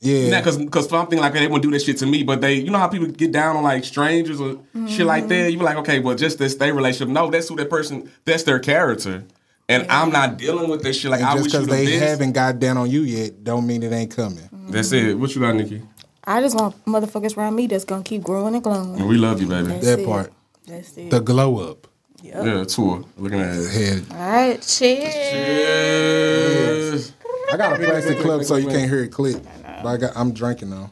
yeah. because because something like they won't do that shit to me, but they, you know how people get down on like strangers or shit like that. You be like, okay, well, just this stay relationship. No, that's who that person. That's their character, and I'm not dealing with this shit. Like And I just because they best. haven't got down on you yet, don't mean it ain't coming. That's it. What you got, Nikki? I just want motherfuckers around me that's gonna keep growing and glowing. We love you, baby. That's That it. part. That's it. The glow up. Yeah, tour. Looking at it. Head. All right, cheers. Yes. I got a plastic clip so you can't hear it click. But I got I'm drinking though.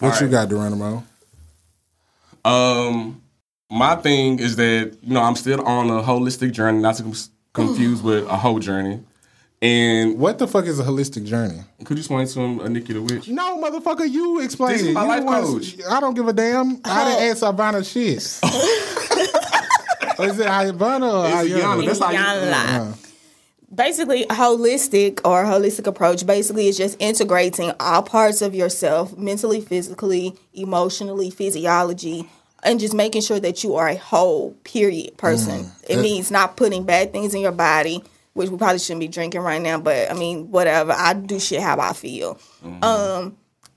What you got, Geronimo? Um, my thing is that you know I'm still on a holistic journey, not to confuse with a whole journey. And What the fuck is a holistic journey? could you explain to him, uh, Nikki the witch? No, motherfucker, you explain This is it. my You life the one- coach. I don't give a damn. I didn't ask Ivana shit. Or is it Ivana or It's Ayana? That's how you- Basically, holistic or holistic approach basically is just integrating all parts of yourself mentally, physically, emotionally, physiology, and just making sure that you are a whole, period, person. Mm. It means not putting bad things in your body, which we probably shouldn't be drinking right now, but I mean, whatever. I do shit how I feel. Mm-hmm. Um,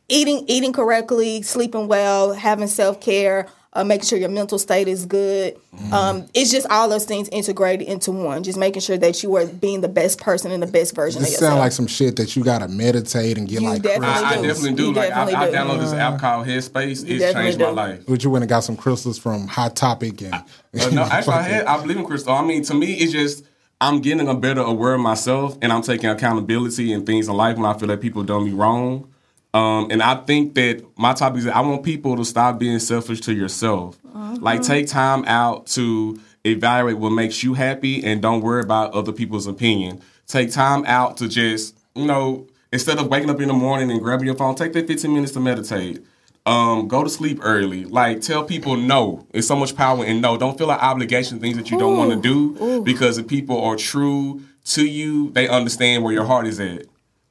eating eating correctly, sleeping well, having self care, uh, making sure your mental state is good. Mm-hmm. Um, it's just all those things integrated into one. Just making sure that you are being the best person and the best version This of yourself. sound like some shit that you gotta meditate and get You like definitely. I, I definitely do. You like I, definitely I do. download this app called Headspace. It's definitely changed my life. But you went and got some crystals from Hot Topic and Uh, no, actually, I, had, I believe in crystal. I mean, to me, it's just I'm getting a better aware of myself, and I'm taking accountability and things in life when I feel that people done me wrong. Um, and I think that my topic is that I want people to stop being selfish to yourself. Like, take time out to evaluate what makes you happy, and don't worry about other people's opinion. Take time out to just, you know, instead of waking up in the morning and grabbing your phone, take that 15 minutes to meditate um, go to sleep early. Like tell people no. It's so much power in no. Don't feel like obligation things that you don't want to do because if people are true to you, they understand where your heart is at.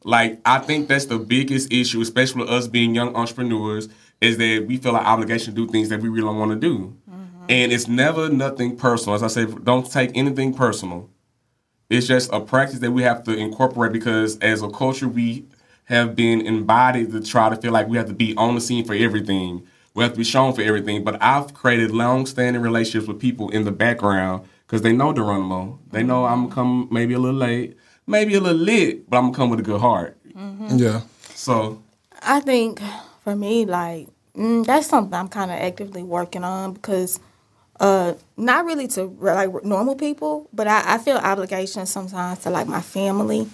Like I think that's the biggest issue, especially with us being young entrepreneurs, is that we feel like obligation to do things that we really don't want to do. Mm-hmm. And it's never nothing personal. As I say, don't take anything personal. It's just a practice that we have to incorporate because as a culture, we have been embodied to try to feel like we have to be on the scene for everything. We have to be shown for everything. But I've created long-standing relationships with people in the background because they know Geronimo. They know I'm come maybe a little late, maybe a little lit, but I'm gonna come with a good heart. yeah. So I think for me, like mm, that's something I'm kind of actively working on because uh, not really to like normal people, but I, I feel obligation sometimes to like my family.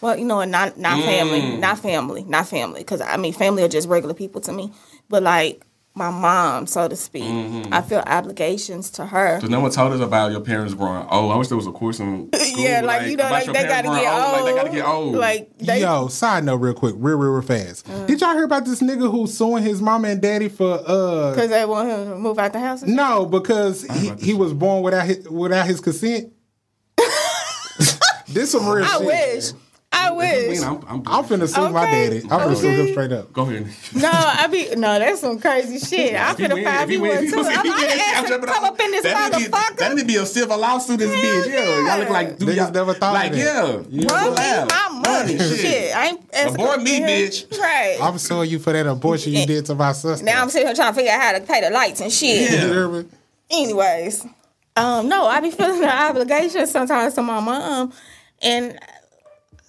Well, you know, not not family, not family, not family, because I mean, family are just regular people to me. But like my mom, so to speak. Mm-hmm. I feel obligations to her. Cause no one told us about your parents growing old. I wish there was a course in school. yeah, like, you know, like they gotta get old. Like they gotta get old. Like they, Yo, side note, real quick, real, real, real fast. Did y'all hear about this nigga who's suing his mom and daddy for uh? because they want him to move out the house. No, because he, he was born without his, without his consent. this some real I shit. wish. I I wish. I'm, I'm, I'm finna sue my daddy. I'm finna sue him straight up. Go ahead. No, I be no. That's some crazy shit. I'm If he finna win- find you one if too. win- I'm he gonna win, ask I'm him jumping come out. up in this That'd be- motherfucker. That'd be a civil lawsuit as Hell bitch. Yeah, y'all look like do Niggas y'all, never thought of like yeah. Yeah. Run me my money. Money, Shit. I ain't asking Abort me, him. bitch. Right. I'm suing you for that abortion you did to my sister. now I'm sitting here trying to figure out how to pay the lights and shit. You hear? Anyways, um, no, I be feeling the obligation sometimes to my mom, and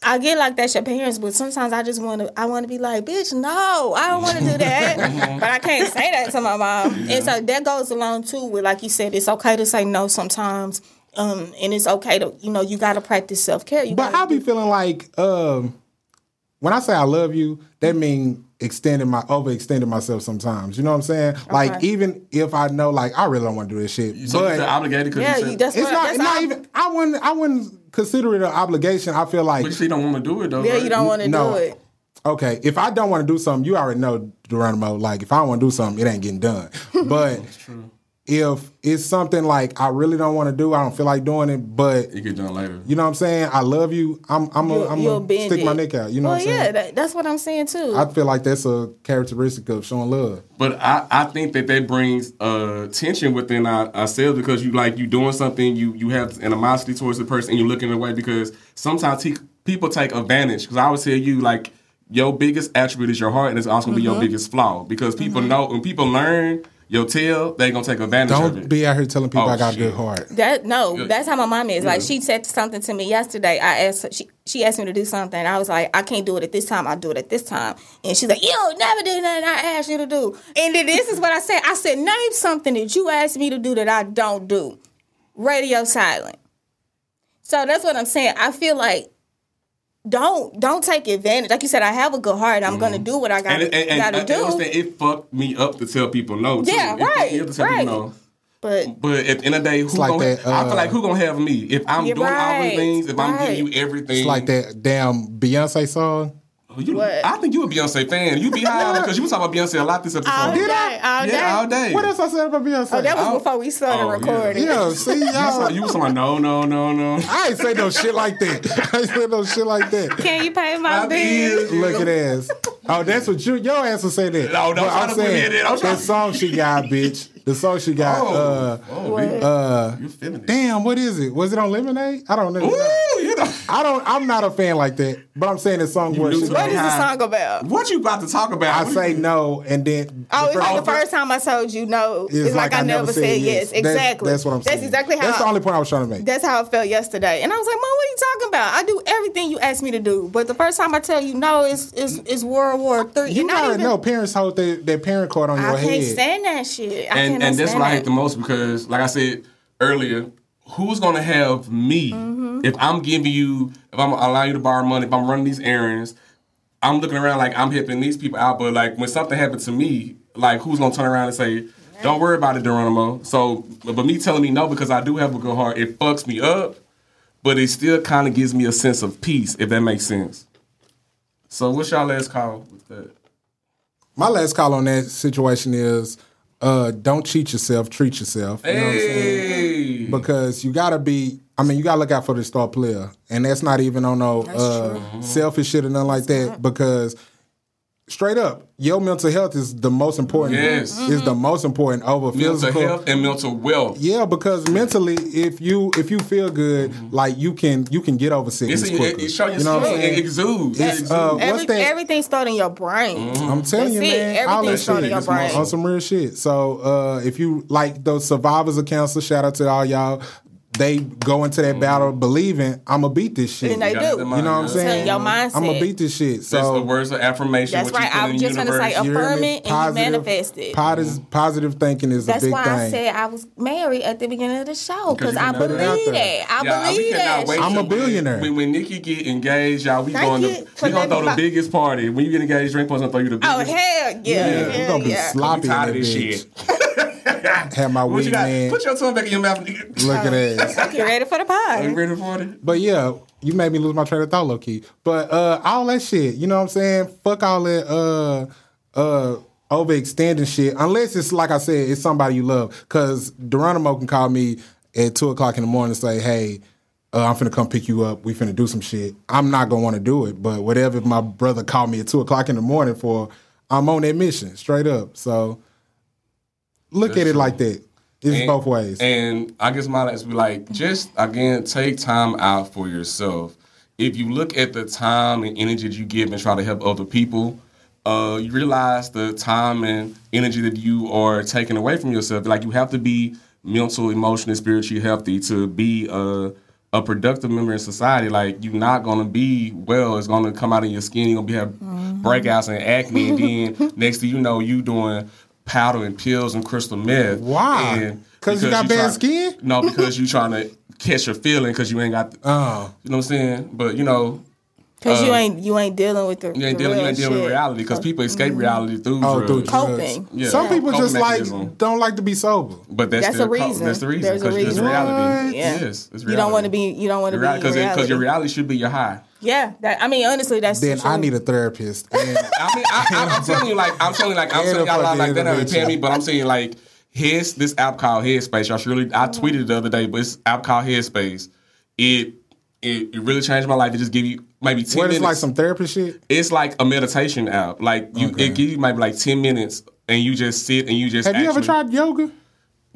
I get like that's your parents, but sometimes I just want to. I want to be like, bitch, no, I don't want to do that, but I can't say that to my mom, and so that goes along too with like you said, it's okay to say no sometimes. Um, and it's okay to, you know, you got to practice self care. But gotta I be feeling like um, when I say I love you, that mean extending my overextending myself sometimes. You know what I'm saying? Like even if I know like I really don't want to do this shit, So you but feel obligated because yeah, you you, said, that's it's what, not that's not how- even. I wouldn't I wouldn't consider it an obligation. I feel like but you don't want to do it though. Yeah, right? you don't want to No. do it. okay, if I don't want to do something, you already know Geronimo. Like if I want to do something, it ain't getting done. But if it's something like I really don't want to do, I don't feel like doing it, but You get done later. you know what I'm saying? I love you. I'm I'm You'll, a, I'm gonna bend stick my neck out. You know well, what I'm saying? yeah, that, that's what I'm saying too. I feel like that's a characteristic of showing love. But I, I think that that brings uh, tension within our, ourselves because you like you doing something, you you have animosity towards the person, and you looking away because sometimes he, people take advantage. Because I always tell you like your biggest attribute is your heart, and it's also gonna be Mm-hmm. your biggest flaw because people know when people learn your tail, they gonna take advantage of it. Don't be out here telling people Oh, I got a good heart. That no, Yeah. that's how my mom is. Like she said something to me yesterday. I asked she she asked me to do something. I was like, I can't do it at this time. I'll do it at this time. And she's like, You never do nothing I asked you to do. And then this is what I said. I said, name something that you asked me to do that I don't do. Radio silent. So that's what I'm saying. I feel like don't don't take advantage. Like you said, I have a good heart. I'm gonna do what I gotta it, and, and, gotta I do. understand it fucked me up to tell people no. Too. Yeah, It right, me up to tell right. people no. but But at the end of the day, who like gonna, that, I uh, feel like who gonna have me if I'm Yeah, doing all the things, if I'm giving you everything. It's like that damn Beyonce song. You, What? I think you a Beyonce fan. You be high because you was talking about Beyonce a lot this episode. all Did day, I? all day. all day. What else I said about Beyonce? Oh, that was Oh. before we started Oh, recording. yeah, see You was y'all. you was talking about no, no, no, no. I ain't say no shit like that. I ain't say no shit like that. Can you pay my I bills? Look at ass. Oh, that's what you your ass will say that. No, don't But try I'm to saying in there. Don't that song she got, bitch. The song she got. Oh, Uh, oh, uh, you feeling damn, what is it? Was it on Lemonade? I don't know. Ooh, you know. I don't. I'm not a fan like that. But I'm saying the song where knew she to What goes, is the song about? What you about to talk about? I What say you- no, and then Oh, it's the like first- the first time I told you no. It's, it's like, I, never said yes. That's- Exactly. That's, what I'm saying. That's exactly how. That's the only point I was trying to make. that's how I felt yesterday, and I was like, "Mom, what are you talking about? I do everything you ask me to do, but the first time I tell you no, it's it's, it's World War Three. you gotta know parents hold their, their parent card on your head. I can't head. stand that shit. I and cannot and that's what I hate that. the most because, like I said earlier, who's gonna have me Mm-hmm. if I'm giving you, if I'm allowing you to borrow money, if I'm running these errands, I'm looking around like I'm helping these people out, but like when something happens to me, like who's gonna turn around and say, "Don't worry about it, Geronimo." So, but but me telling me no because I do have a good heart, it fucks me up, but it still kind of gives me a sense of peace, if that makes sense. So, what's y'all last call with that? My last call on that situation is uh, don't cheat yourself, treat yourself. You know what I'm saying? Hey, Because you gotta be I mean, you gotta look out for the star player. And that's not even on no uh, selfish shit or nothing like that. Because straight up, your mental health is the most important. Yes. Is the most important over mental physical. health and mental wealth. Yeah, because mentally, if you if you feel good, like you can you can get over sickness It's, it, quicker. it show your you know what I'm skin, it saying? exudes. It It's, exudes. uh, what's Every, that? everything starts in your brain. I'm telling you, That's it. man, all Everything that shit in your brain. on some real shit. So uh, if you like those survivors of cancer, shout out to all y'all. They go into that mm-hmm. battle believing I'm gonna beat this shit. And they You gotta do. you know what I'm mindset. saying? Your mindset. I'm gonna beat this shit. That's the So words of affirmation. That's what you right. put I in was the just gonna universe. say, you hear affirm it and you manifest it. Positive, mm-hmm. positive thinking is That's a big why thing. I said I was married at the beginning of the show because you I can put it out believe there. it. I Yeah, we believe cannot that. wait I'm a till- billionaire. When, when Nikki get engaged, y'all, we Thank going you to for we gonna letting throw the know. biggest party. When you get engaged, drink gonna throw you the oh, biggest. Oh hell yeah! yeah, yeah, we're gonna be yeah. sloppy We in tired that of this bitch. shit. Have my What weed you got? man. Put your tongue back in your mouth. nigga. Look at that. You ready for the Are you ready for it? But yeah, you made me lose my train of thought, low key. But uh, all that shit, you know what I'm saying? Fuck all that uh uh overextending shit. Unless it's like I said, it's somebody you love. Cause Geronimo can call me at two o'clock in the morning and say, "Hey, uh, I'm finna come pick you up. We finna do some shit." I'm not gonna want to do it. But whatever If my brother called me at two o'clock in the morning for, I'm on that mission straight up. So look That's at it true. like that. It's And- both ways. And I guess my last be like, just again, take time out for yourself. If you look at the time and energy that you give and try to help other people, uh, you realize the time and energy that you are taking away from yourself. Like you have to be mental, emotionally, spiritually healthy to be a a productive member in society. Like you're not gonna be well. It's gonna come out in your skin. You're gonna be have breakouts and acne, and then next thing you know, you doing powder and pills and crystal meth. Why? And 'Cause you because got bad try- skin? No, because you trying to catch your feeling because you ain't got. The, Oh. you know what I'm saying? But you know, Because you Uh, ain't you ain't dealing with the you ain't the dealing, you ain't dealing with reality because people escape reality through Oh, drugs. through. Coping. Yeah. Some people Coping just like don't like to be sober. But that's, That's their the co- reason. That's the reason. There's a 'cause It's reason. reality. What? Yeah. Yes, it's reality. You don't want to be. You don't want to be. in because because your reality should be your high. Yeah, that, I mean, honestly, that's Then true. I need a therapist. And I mean, I, I, I'm telling you, like, I'm telling you, like, I'm telling y'all, a like, like fucking that ain't paying me, but I'm saying, like, his this app called Headspace. Y'all should really, I mm-hmm. tweeted it the other day, but it's app called Headspace. It it, it really changed my life. It just give you maybe ten what minutes. is like some therapist shit? it's like a meditation app. Like you, Okay. it gives you maybe like ten minutes, and you just sit and you just. Have you ever actually- tried yoga?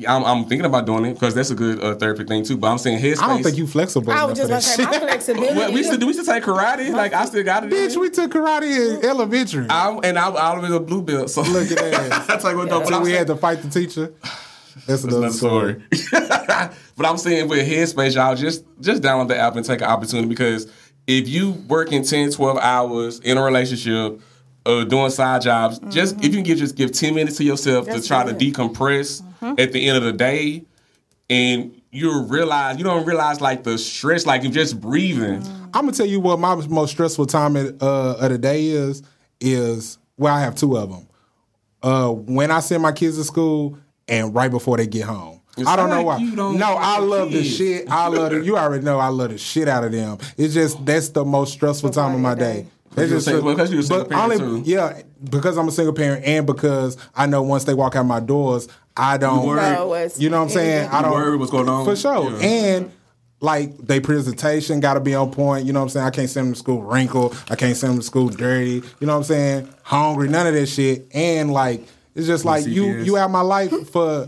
I'm, I'm thinking about doing it because that's a good uh, therapy thing too. But I'm saying his. I don't think you flexible I enough was for just that gonna say shit. my flexibility. Well, we used to do. We used to take karate. Like I still got it. Bitch, me. we took karate in elementary. I'm, and I, I was a blue belt. So Look at that. That's like what the. but So we saying- had to fight the teacher. That's another, another story. but I'm saying with Headspace, y'all just just download the app and take an opportunity because if you working 10, 12 hours in a relationship, uh, doing side jobs, just if you can give just give 10 minutes to yourself That's to try good. to decompress at the end of the day, and you realize you don't realize like the stress, like you're just breathing. I'm gonna tell you what my most stressful time of, uh, of the day is. Is well, I have two of them. Uh, when I send my kids to school and right before they get home. It I don't know why. don't no, I your love the shit. I love it. You already know I love the shit out of them. It's just that's the most stressful time of my day. That's you're a just single- because you're a single but parent, only- too. Yeah, because I'm a single parent and because I know once they walk out my doors, I don't. worry. You know what I'm saying? I don't worry what's going on. for sure. Yeah. And like they presentation got to be on point. You know what I'm saying? I can't send them to school wrinkled. I can't send them to school dirty. You know what I'm saying? Hungry. None of that shit. And like it's just like you you have my life for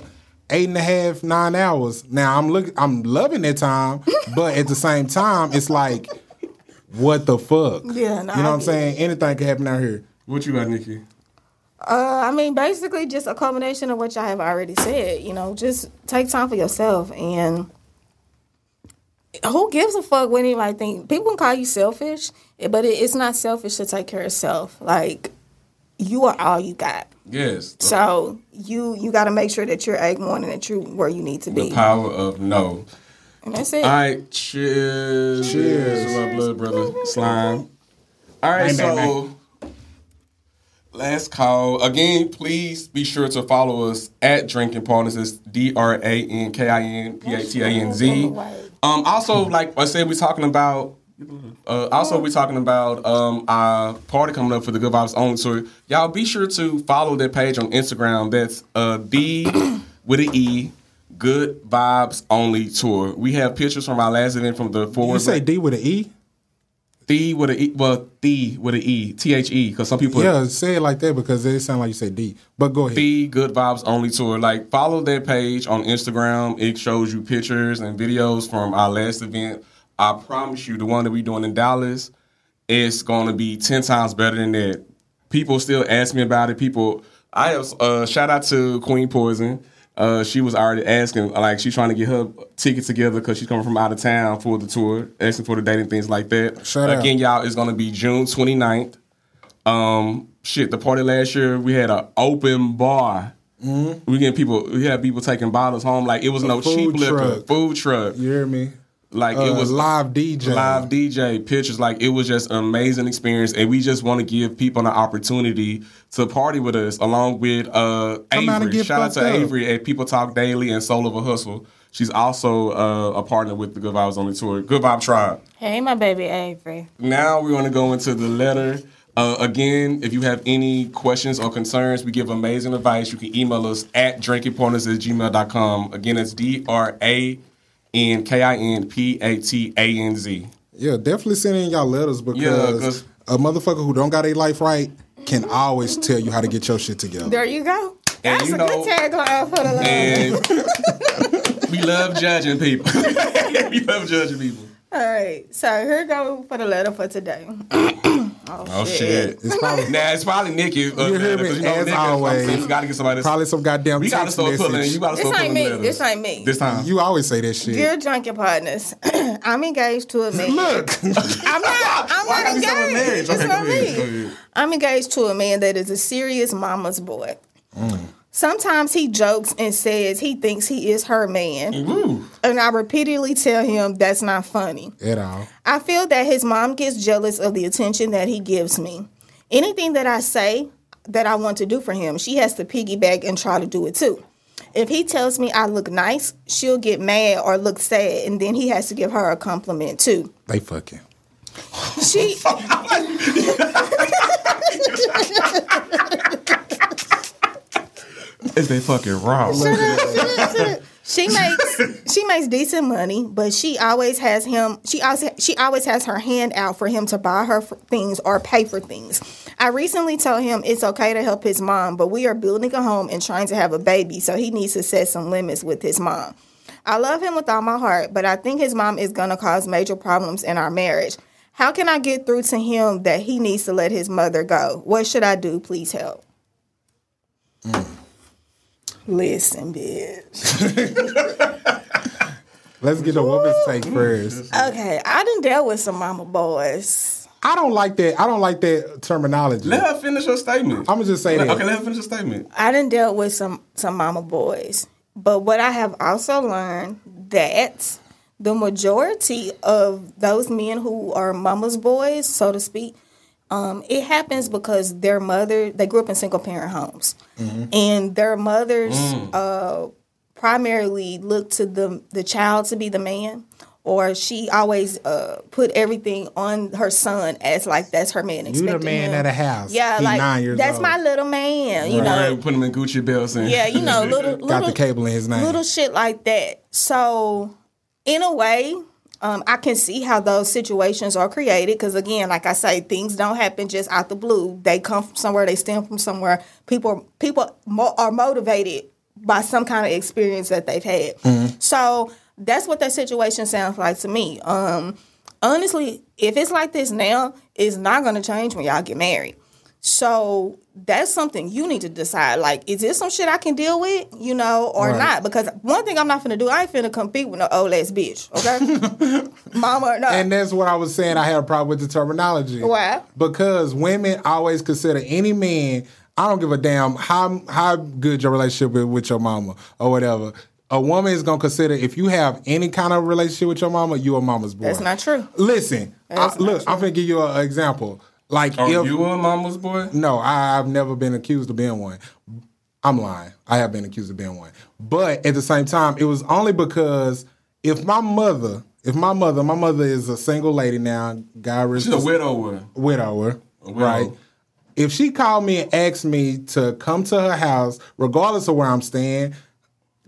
eight and a half nine hours. Now I'm look I'm loving that time, but at the same time it's like what the fuck? Yeah, no, you know I what I'm saying? Anything can happen out here. What you got, Nikki? Uh, I mean, basically, just a combination of what y'all have already said. You know, just take time for yourself, and who gives a fuck what anybody think? People can call you selfish, but it, it's not selfish to take care of self. Like you are all you got. Yes. So you you got to make sure that you're egg and that you're where you need to the be, power of no. And that's it. All right, cheers. Cheers. To my blood brother, Slime. All right, Bang, bang, so last call. Again, please be sure to follow us at Drinking Partners. It's D R A N K I N P A T A N Z. Um, also, like I said, we're talking about. Uh, also, we're talking about um, our party coming up for the Good Vibes Only Tour. Y'all be sure to follow that page on Instagram. That's uh, D with an E, Good Vibes Only Tour. We have pictures from our last event from the You forward. say D with an E? The with a E, well, D with an E, T H E, because some people Yeah, say it like that because it sounds like you say D. But go ahead. the Good Vibes Only Tour. Like, follow that page on Instagram. It shows you pictures and videos from our last event. I promise you, the one that we're doing in Dallas, it's going to be 10 times better than that. People still ask me about it. People, I have, uh, shout out to Queen Poison. Uh, she was already asking, like, she's trying to get her ticket together because she's coming from out of town for the tour, asking for the date and things like that. Shout out. Again, y'all, it's going to be June 29th. Um, shit, the party last year, we had an open bar. We getting people, we had people taking bottles home. Like, it was no food cheap liquor, food truck. You hear me? Like, Uh, it was live DJ. live DJ pictures. Like it was just an amazing experience, and we just want to give people an opportunity to party with us, along with uh, Come out and Avery. get Shout out to up. Avery at People Talk Daily and Soul of a Hustle. She's also uh, a partner with the Good Vibes on the tour. Good Vibe Tribe. Hey, my baby Avery. Now we're going to go into the letter. Uh, again, if you have any questions or concerns, we give amazing advice. You can email us at drinkingpartners at gmail.com. Again, it's D R A N K I N P A T A N Z. Yeah, definitely send in y'all letters because Yeah, 'cause- a motherfucker who don't got a life right can always tell you how to get your shit together. There you go. And That's you a know- good tagline for the letter. And we love judging people. we love judging people. All right, so here go for the letter for today. Oh shit! It's probably Nah, it's probably Nikki. Uh, You hear me? 'cause you know, As Nikki, always. We gotta get somebody. probably some goddamn we gotta text start pulling. You gotta This start pulling me. letters. This ain't me. This time. You always say that shit. Dear junkie partners, I'm engaged to a man. Look, I'm not. I'm Why not gotta be so engaged. marriage? It's Okay, not go ahead, go me. I'm engaged to a man that is a serious mama's boy. Mm. Sometimes he jokes and says he thinks he is her man, Woo. and I repeatedly tell him that's not funny. at all. I feel that his mom gets jealous of the attention that he gives me. Anything that I say that I want to do for him, she has to piggyback and try to do it too. If he tells me I look nice, she'll get mad or look sad, and then he has to give her a compliment too. They fucking. She Is they fucking wrong? she makes she makes decent money, but she always has him. She always she always has her hand out for him to buy her things or pay for things. I recently told him it's okay to help his mom, but we are building a home and trying to have a baby, so he needs to set some limits with his mom. I love him with all my heart, but I think his mom is gonna cause major problems in our marriage. How can I get through to him that he needs to let his mother go? What should I do? Please help. Mm. Listen, bitch. Let's get a woman's take first. Okay, I didn't deal with some mama boys. I don't like that. I don't like that terminology. Let her finish her statement. I'm gonna just say Let- that. Okay, let her finish her statement. I didn't deal with some some mama boys. But what I have also learned that the majority of those men who are mama's boys, so to speak, um, it happens because their mother they grew up in single parent homes, and their mothers uh, primarily look to the the child to be the man, or she always uh, put everything on her son as like that's her man. You the man him- of the house. Yeah, He like nine years that's old. my little man. You know, Right, put him in Gucci belts and yeah, you know, little Got the cable in his name. little shit like that. So, in a way, um, I can see how those situations are created because, again, like I say, things don't happen just out the blue. They come from somewhere. They stem from somewhere. People people mo- are motivated by some kind of experience that they've had. So that's what that situation sounds like to me. Um, honestly, if it's like this now, it's not going to change when y'all get married. So that's something you need to decide. Like, is this some shit I can deal with, you know, or Right. not? Because one thing I'm not finna do, I ain't finna compete with no old ass bitch, okay? Mama. And that's what I was saying. I had a problem with the terminology. Why? Because women always consider any man. I don't give a damn how how good your relationship is with your mama or whatever. A woman is gonna consider if you have any kind of relationship with your mama, you a mama's boy. That's not true. Listen, I, not look, true. I'm gonna give you an example. Like Are if you a mama's boy? no, I, I've never been accused of being one. I'm lying. I have been accused of being one. But at the same time, it was only because if my mother, if my mother, my mother is a single lady now, God rest She's a widower. widower, widow. right? If she called me and asked me to come to her house, regardless of where I'm staying,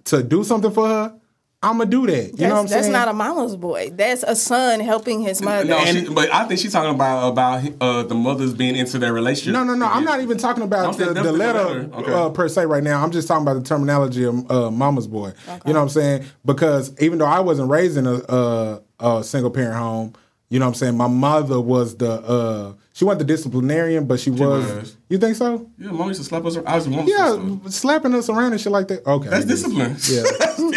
to do something for her, I'm gonna do that. You that's, know what I'm that's saying? That's not a mama's boy. That's a son helping his mother. No, she, but I think she's talking about about uh, the mothers being into their relationship. No, no, no. I'm not even talking about the, the letter the letter. Okay. uh, per se right now. I'm just talking about the terminology of uh, mama's boy. You know what I'm saying? Because even though I wasn't raised in a, a, a single parent home, You know what I'm saying? My mother was the uh she wasn't the disciplinarian, but she, was, was. You think so? Yeah, mom used to slap us. I was one. Yeah, slapping us around and shit like that. Okay. That's discipline. Yeah.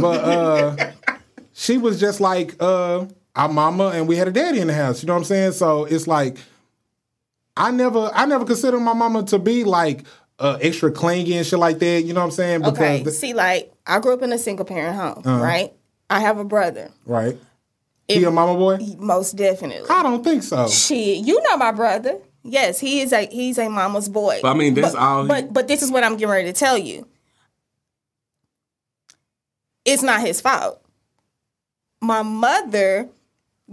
but uh she was just like uh our mama and we had a daddy in the house. You know what I'm saying? So it's like I never I never considered my mama to be like uh, extra clingy and shit like that. You know what I'm saying? Because Okay. the- See, like I grew up in a single parent home, Uh-huh. right? I have a brother. right. If- he a mama boy? Most definitely. I don't think so. Shit, you know my brother. Yes, he is a he's a mama's boy. But I mean, that's but, all he- But but this is what I'm getting ready to tell you. It's not his fault. My mother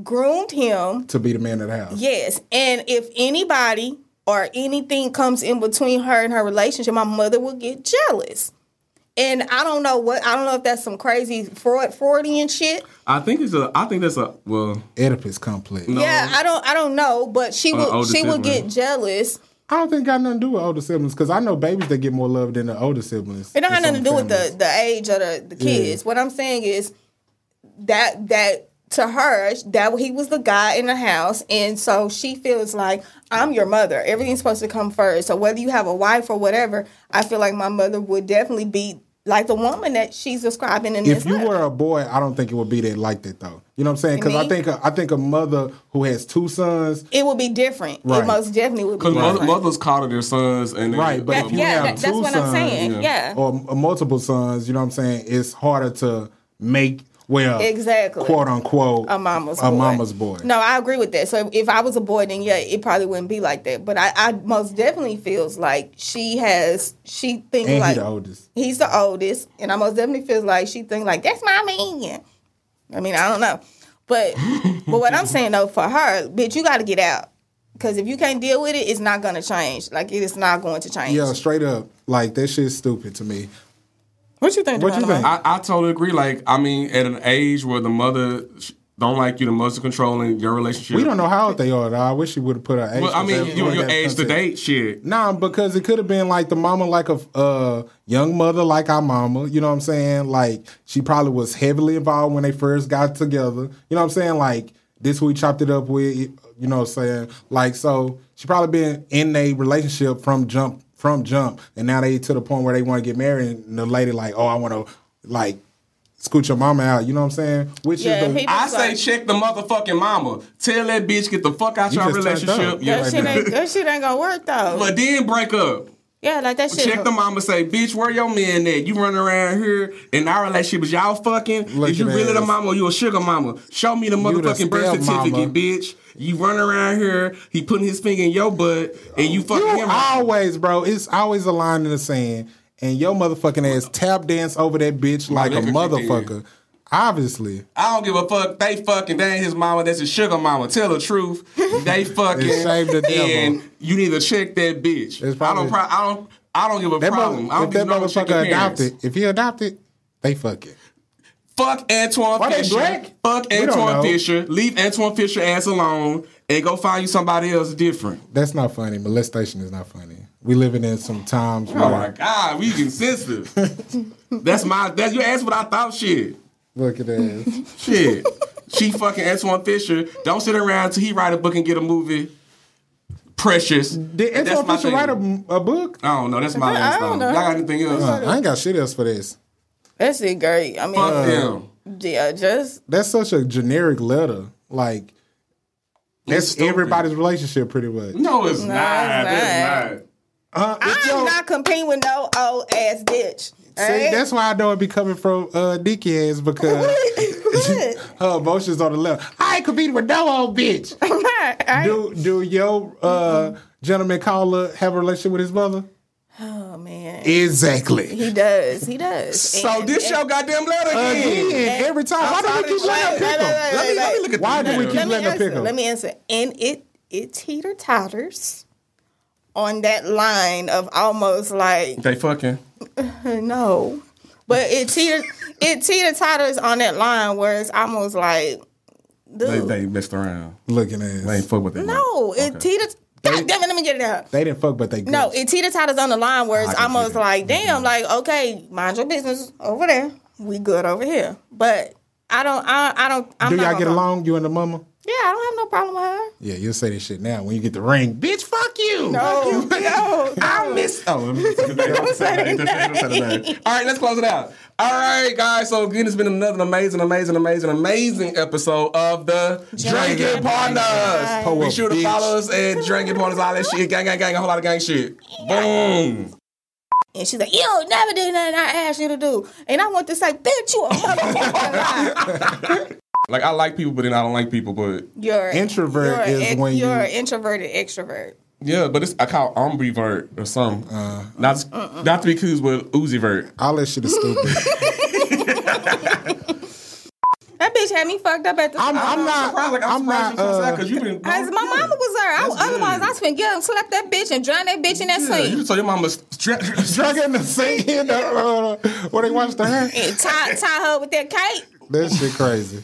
groomed him. To be the man of the house. Yes, and if anybody or anything comes in between her and her relationship, my mother will get jealous. And I don't know what I don't know if that's some crazy Freud Freudian shit. I think it's a. I think that's a. Well, Oedipus complex. Yeah, I don't I don't know, but she Uh, will older she will get jealous. I don't think it got nothing to do with older siblings because I know babies that get more love than the older siblings. It don't have nothing to do with the, the age of the, the kids. What I'm saying is that that to her that he was the guy in the house, and so she feels like I'm your mother. Everything's supposed to come first. So whether you have a wife or whatever, I feel like my mother would definitely be like the woman that she's describing in If you letter. were a boy, I don't think it would be that like that though. You know what I'm saying? Because I think a, I think a mother who has two sons, it would be different. Right. It most definitely would be because different. mother, mothers coddle their sons, and they- Right, but uh, if you yeah, have that- that's two what I'm sons, saying. yeah. Yeah. or m- multiple sons, you know what I'm saying? It's harder to make well Exactly. quote unquote a mama's a boy. mama's boy. No, I agree with that. So if I was a boy, then yeah, it probably wouldn't be like that. But I, I most definitely feels like she has she thinks and like he the oldest. he's the oldest, and I most definitely feels like she thinks like that's my man. I mean, I don't know, but but what I'm saying though for her, bitch, you got to get out because if you can't deal with it, it's not gonna change. Like it is not going to change. Yeah, straight up. Like that shit's stupid to me. What you think? What you think? I, I totally agree. Like, I mean, at an age where the mother sh- don't like you, the mother's controlling your relationship. We don't know how old they are. Though. I wish you would have put her age. Well, I mean, that- your, age to date shit. Nah, because it could have been like the mama, like a uh, young mother, like our mama. You know what I'm saying? Like she probably was heavily involved when they first got together. You know what I'm saying? Like this, who we chopped it up with. You know what I'm saying? Like so, she probably been in a relationship from jump, from jump, and now they to the point where they want to get married. And the lady like, oh, I want to like scoot your mama out. You know what I'm saying? Which Yeah, is the I It's say like- check the motherfucking mama. Tell that bitch get the fuck out You your relationship. up. Yeah. that shit ain't that shit ain't gonna work though. But then break up. yeah, like that shit. Check the mama. Say, bitch, where your man at? You run around here in our relationship? Is y'all fucking? Look is you at really the mama or you a sugar mama? Show me the the motherfucking birth certificate, mama. bitch. You run around here. He putting his finger in your butt and you fucking You him. always, bro. It's always a line in the sand, and your motherfucking ass tap dance over that bitch like a motherfucker. Obviously, I don't give a fuck. They fucking. They ain't his mama. That's his sugar mama. Tell the truth. They fucking. Shame the devil. and you need to check that bitch. It's I don't. Pro- I don't. I don't give a that problem. mother, I if don't that give no motherfucker adopted, if he adopted, they fuck it. Fuck Antwone Why Fisher. Fuck We Antwone. Fisher. Leave Antwone Fisher ass alone and go find you somebody else different. That's not funny. Molestation is not funny. We living in some times Oh my God, we getting sensitive. that's my. That's your ass. What I thought. Shit. look at that. Shit. she fucking Antwone Fisher. Don't sit around till he write a book and get a movie. Precious. Did That's Antwone my Fisher thing. write a, a book? I don't know. That's my I last don't thing. know. Y'all got anything else? Uh, I ain't got shit else for this. That's it, great. I mean, Fuck them. yeah, just That's such a generic letter. Like that's everybody's relationship, pretty much. No, it's No, not. it's That's not. Uh, I'm yo- not competing with no old ass bitch. See, alright? that's why I know it be coming from uh, Dicky ass because What? her emotions on the left. I ain't competing with no old bitch. Alright. Do do your uh, gentleman caller have a relationship with his mother? Oh man, Exactly. he does. He does. So And- this and- your goddamn letter again. Again, every time. Why do we keep letting pick Let me, look at Why do we keep letting pick. Let me answer. And it it teeter totters on that line of almost like They fucking. no, but it teeter it teeter totters on that line where it's almost like They, dude. they messed around. Looking at They ain't fuck with it. no, it teeter. God damn it! Let me get it out. They didn't fuck, but they No, it teeter totters on the line where it's I almost get it. like, damn, mm-hmm. like okay, mind your business over there. We good over here, but I don't. I, I don't. I'm Do not y'all gonna get along? You and the mama? Yeah, I don't have no problem with her. Yeah, you'll say this shit now. When you get the ring, bitch, fuck you. No, no, I miss. Oh, let me say the name. Don't say the name. Don't say the name. All right, let's close it out. All right, guys. So again, it's been another amazing, amazing, amazing, amazing episode of the Drinking Drinking Partners. Partners. Oh, Be well, sure to bitch. follow us at Drinking Partners, all that shit, gang, gang, gang, a whole lot of gang shit. Boom. And she's like, "You never do nothing I asked you to do." And I want to say, "Bitch, you a motherfucking lie." Like I like people, but then I don't like people. But You're Introvert you're is ex- when you're you- an introverted extrovert. yeah, but it's I call ambivert or something. Uh. not not to be confused with Uzi Vert. All that shit is stupid. That bitch had me fucked up at the. I'm, I'm not. I'm not. Uh, because you been. As my mama was there. I, That's otherwise, good. I spent get him, slap that bitch, and drown that bitch in that Yeah, you sink. just told your mama stra- Drug in the sink in the, uh, where they watch the hair. And tie, tie her with that cape. That shit crazy.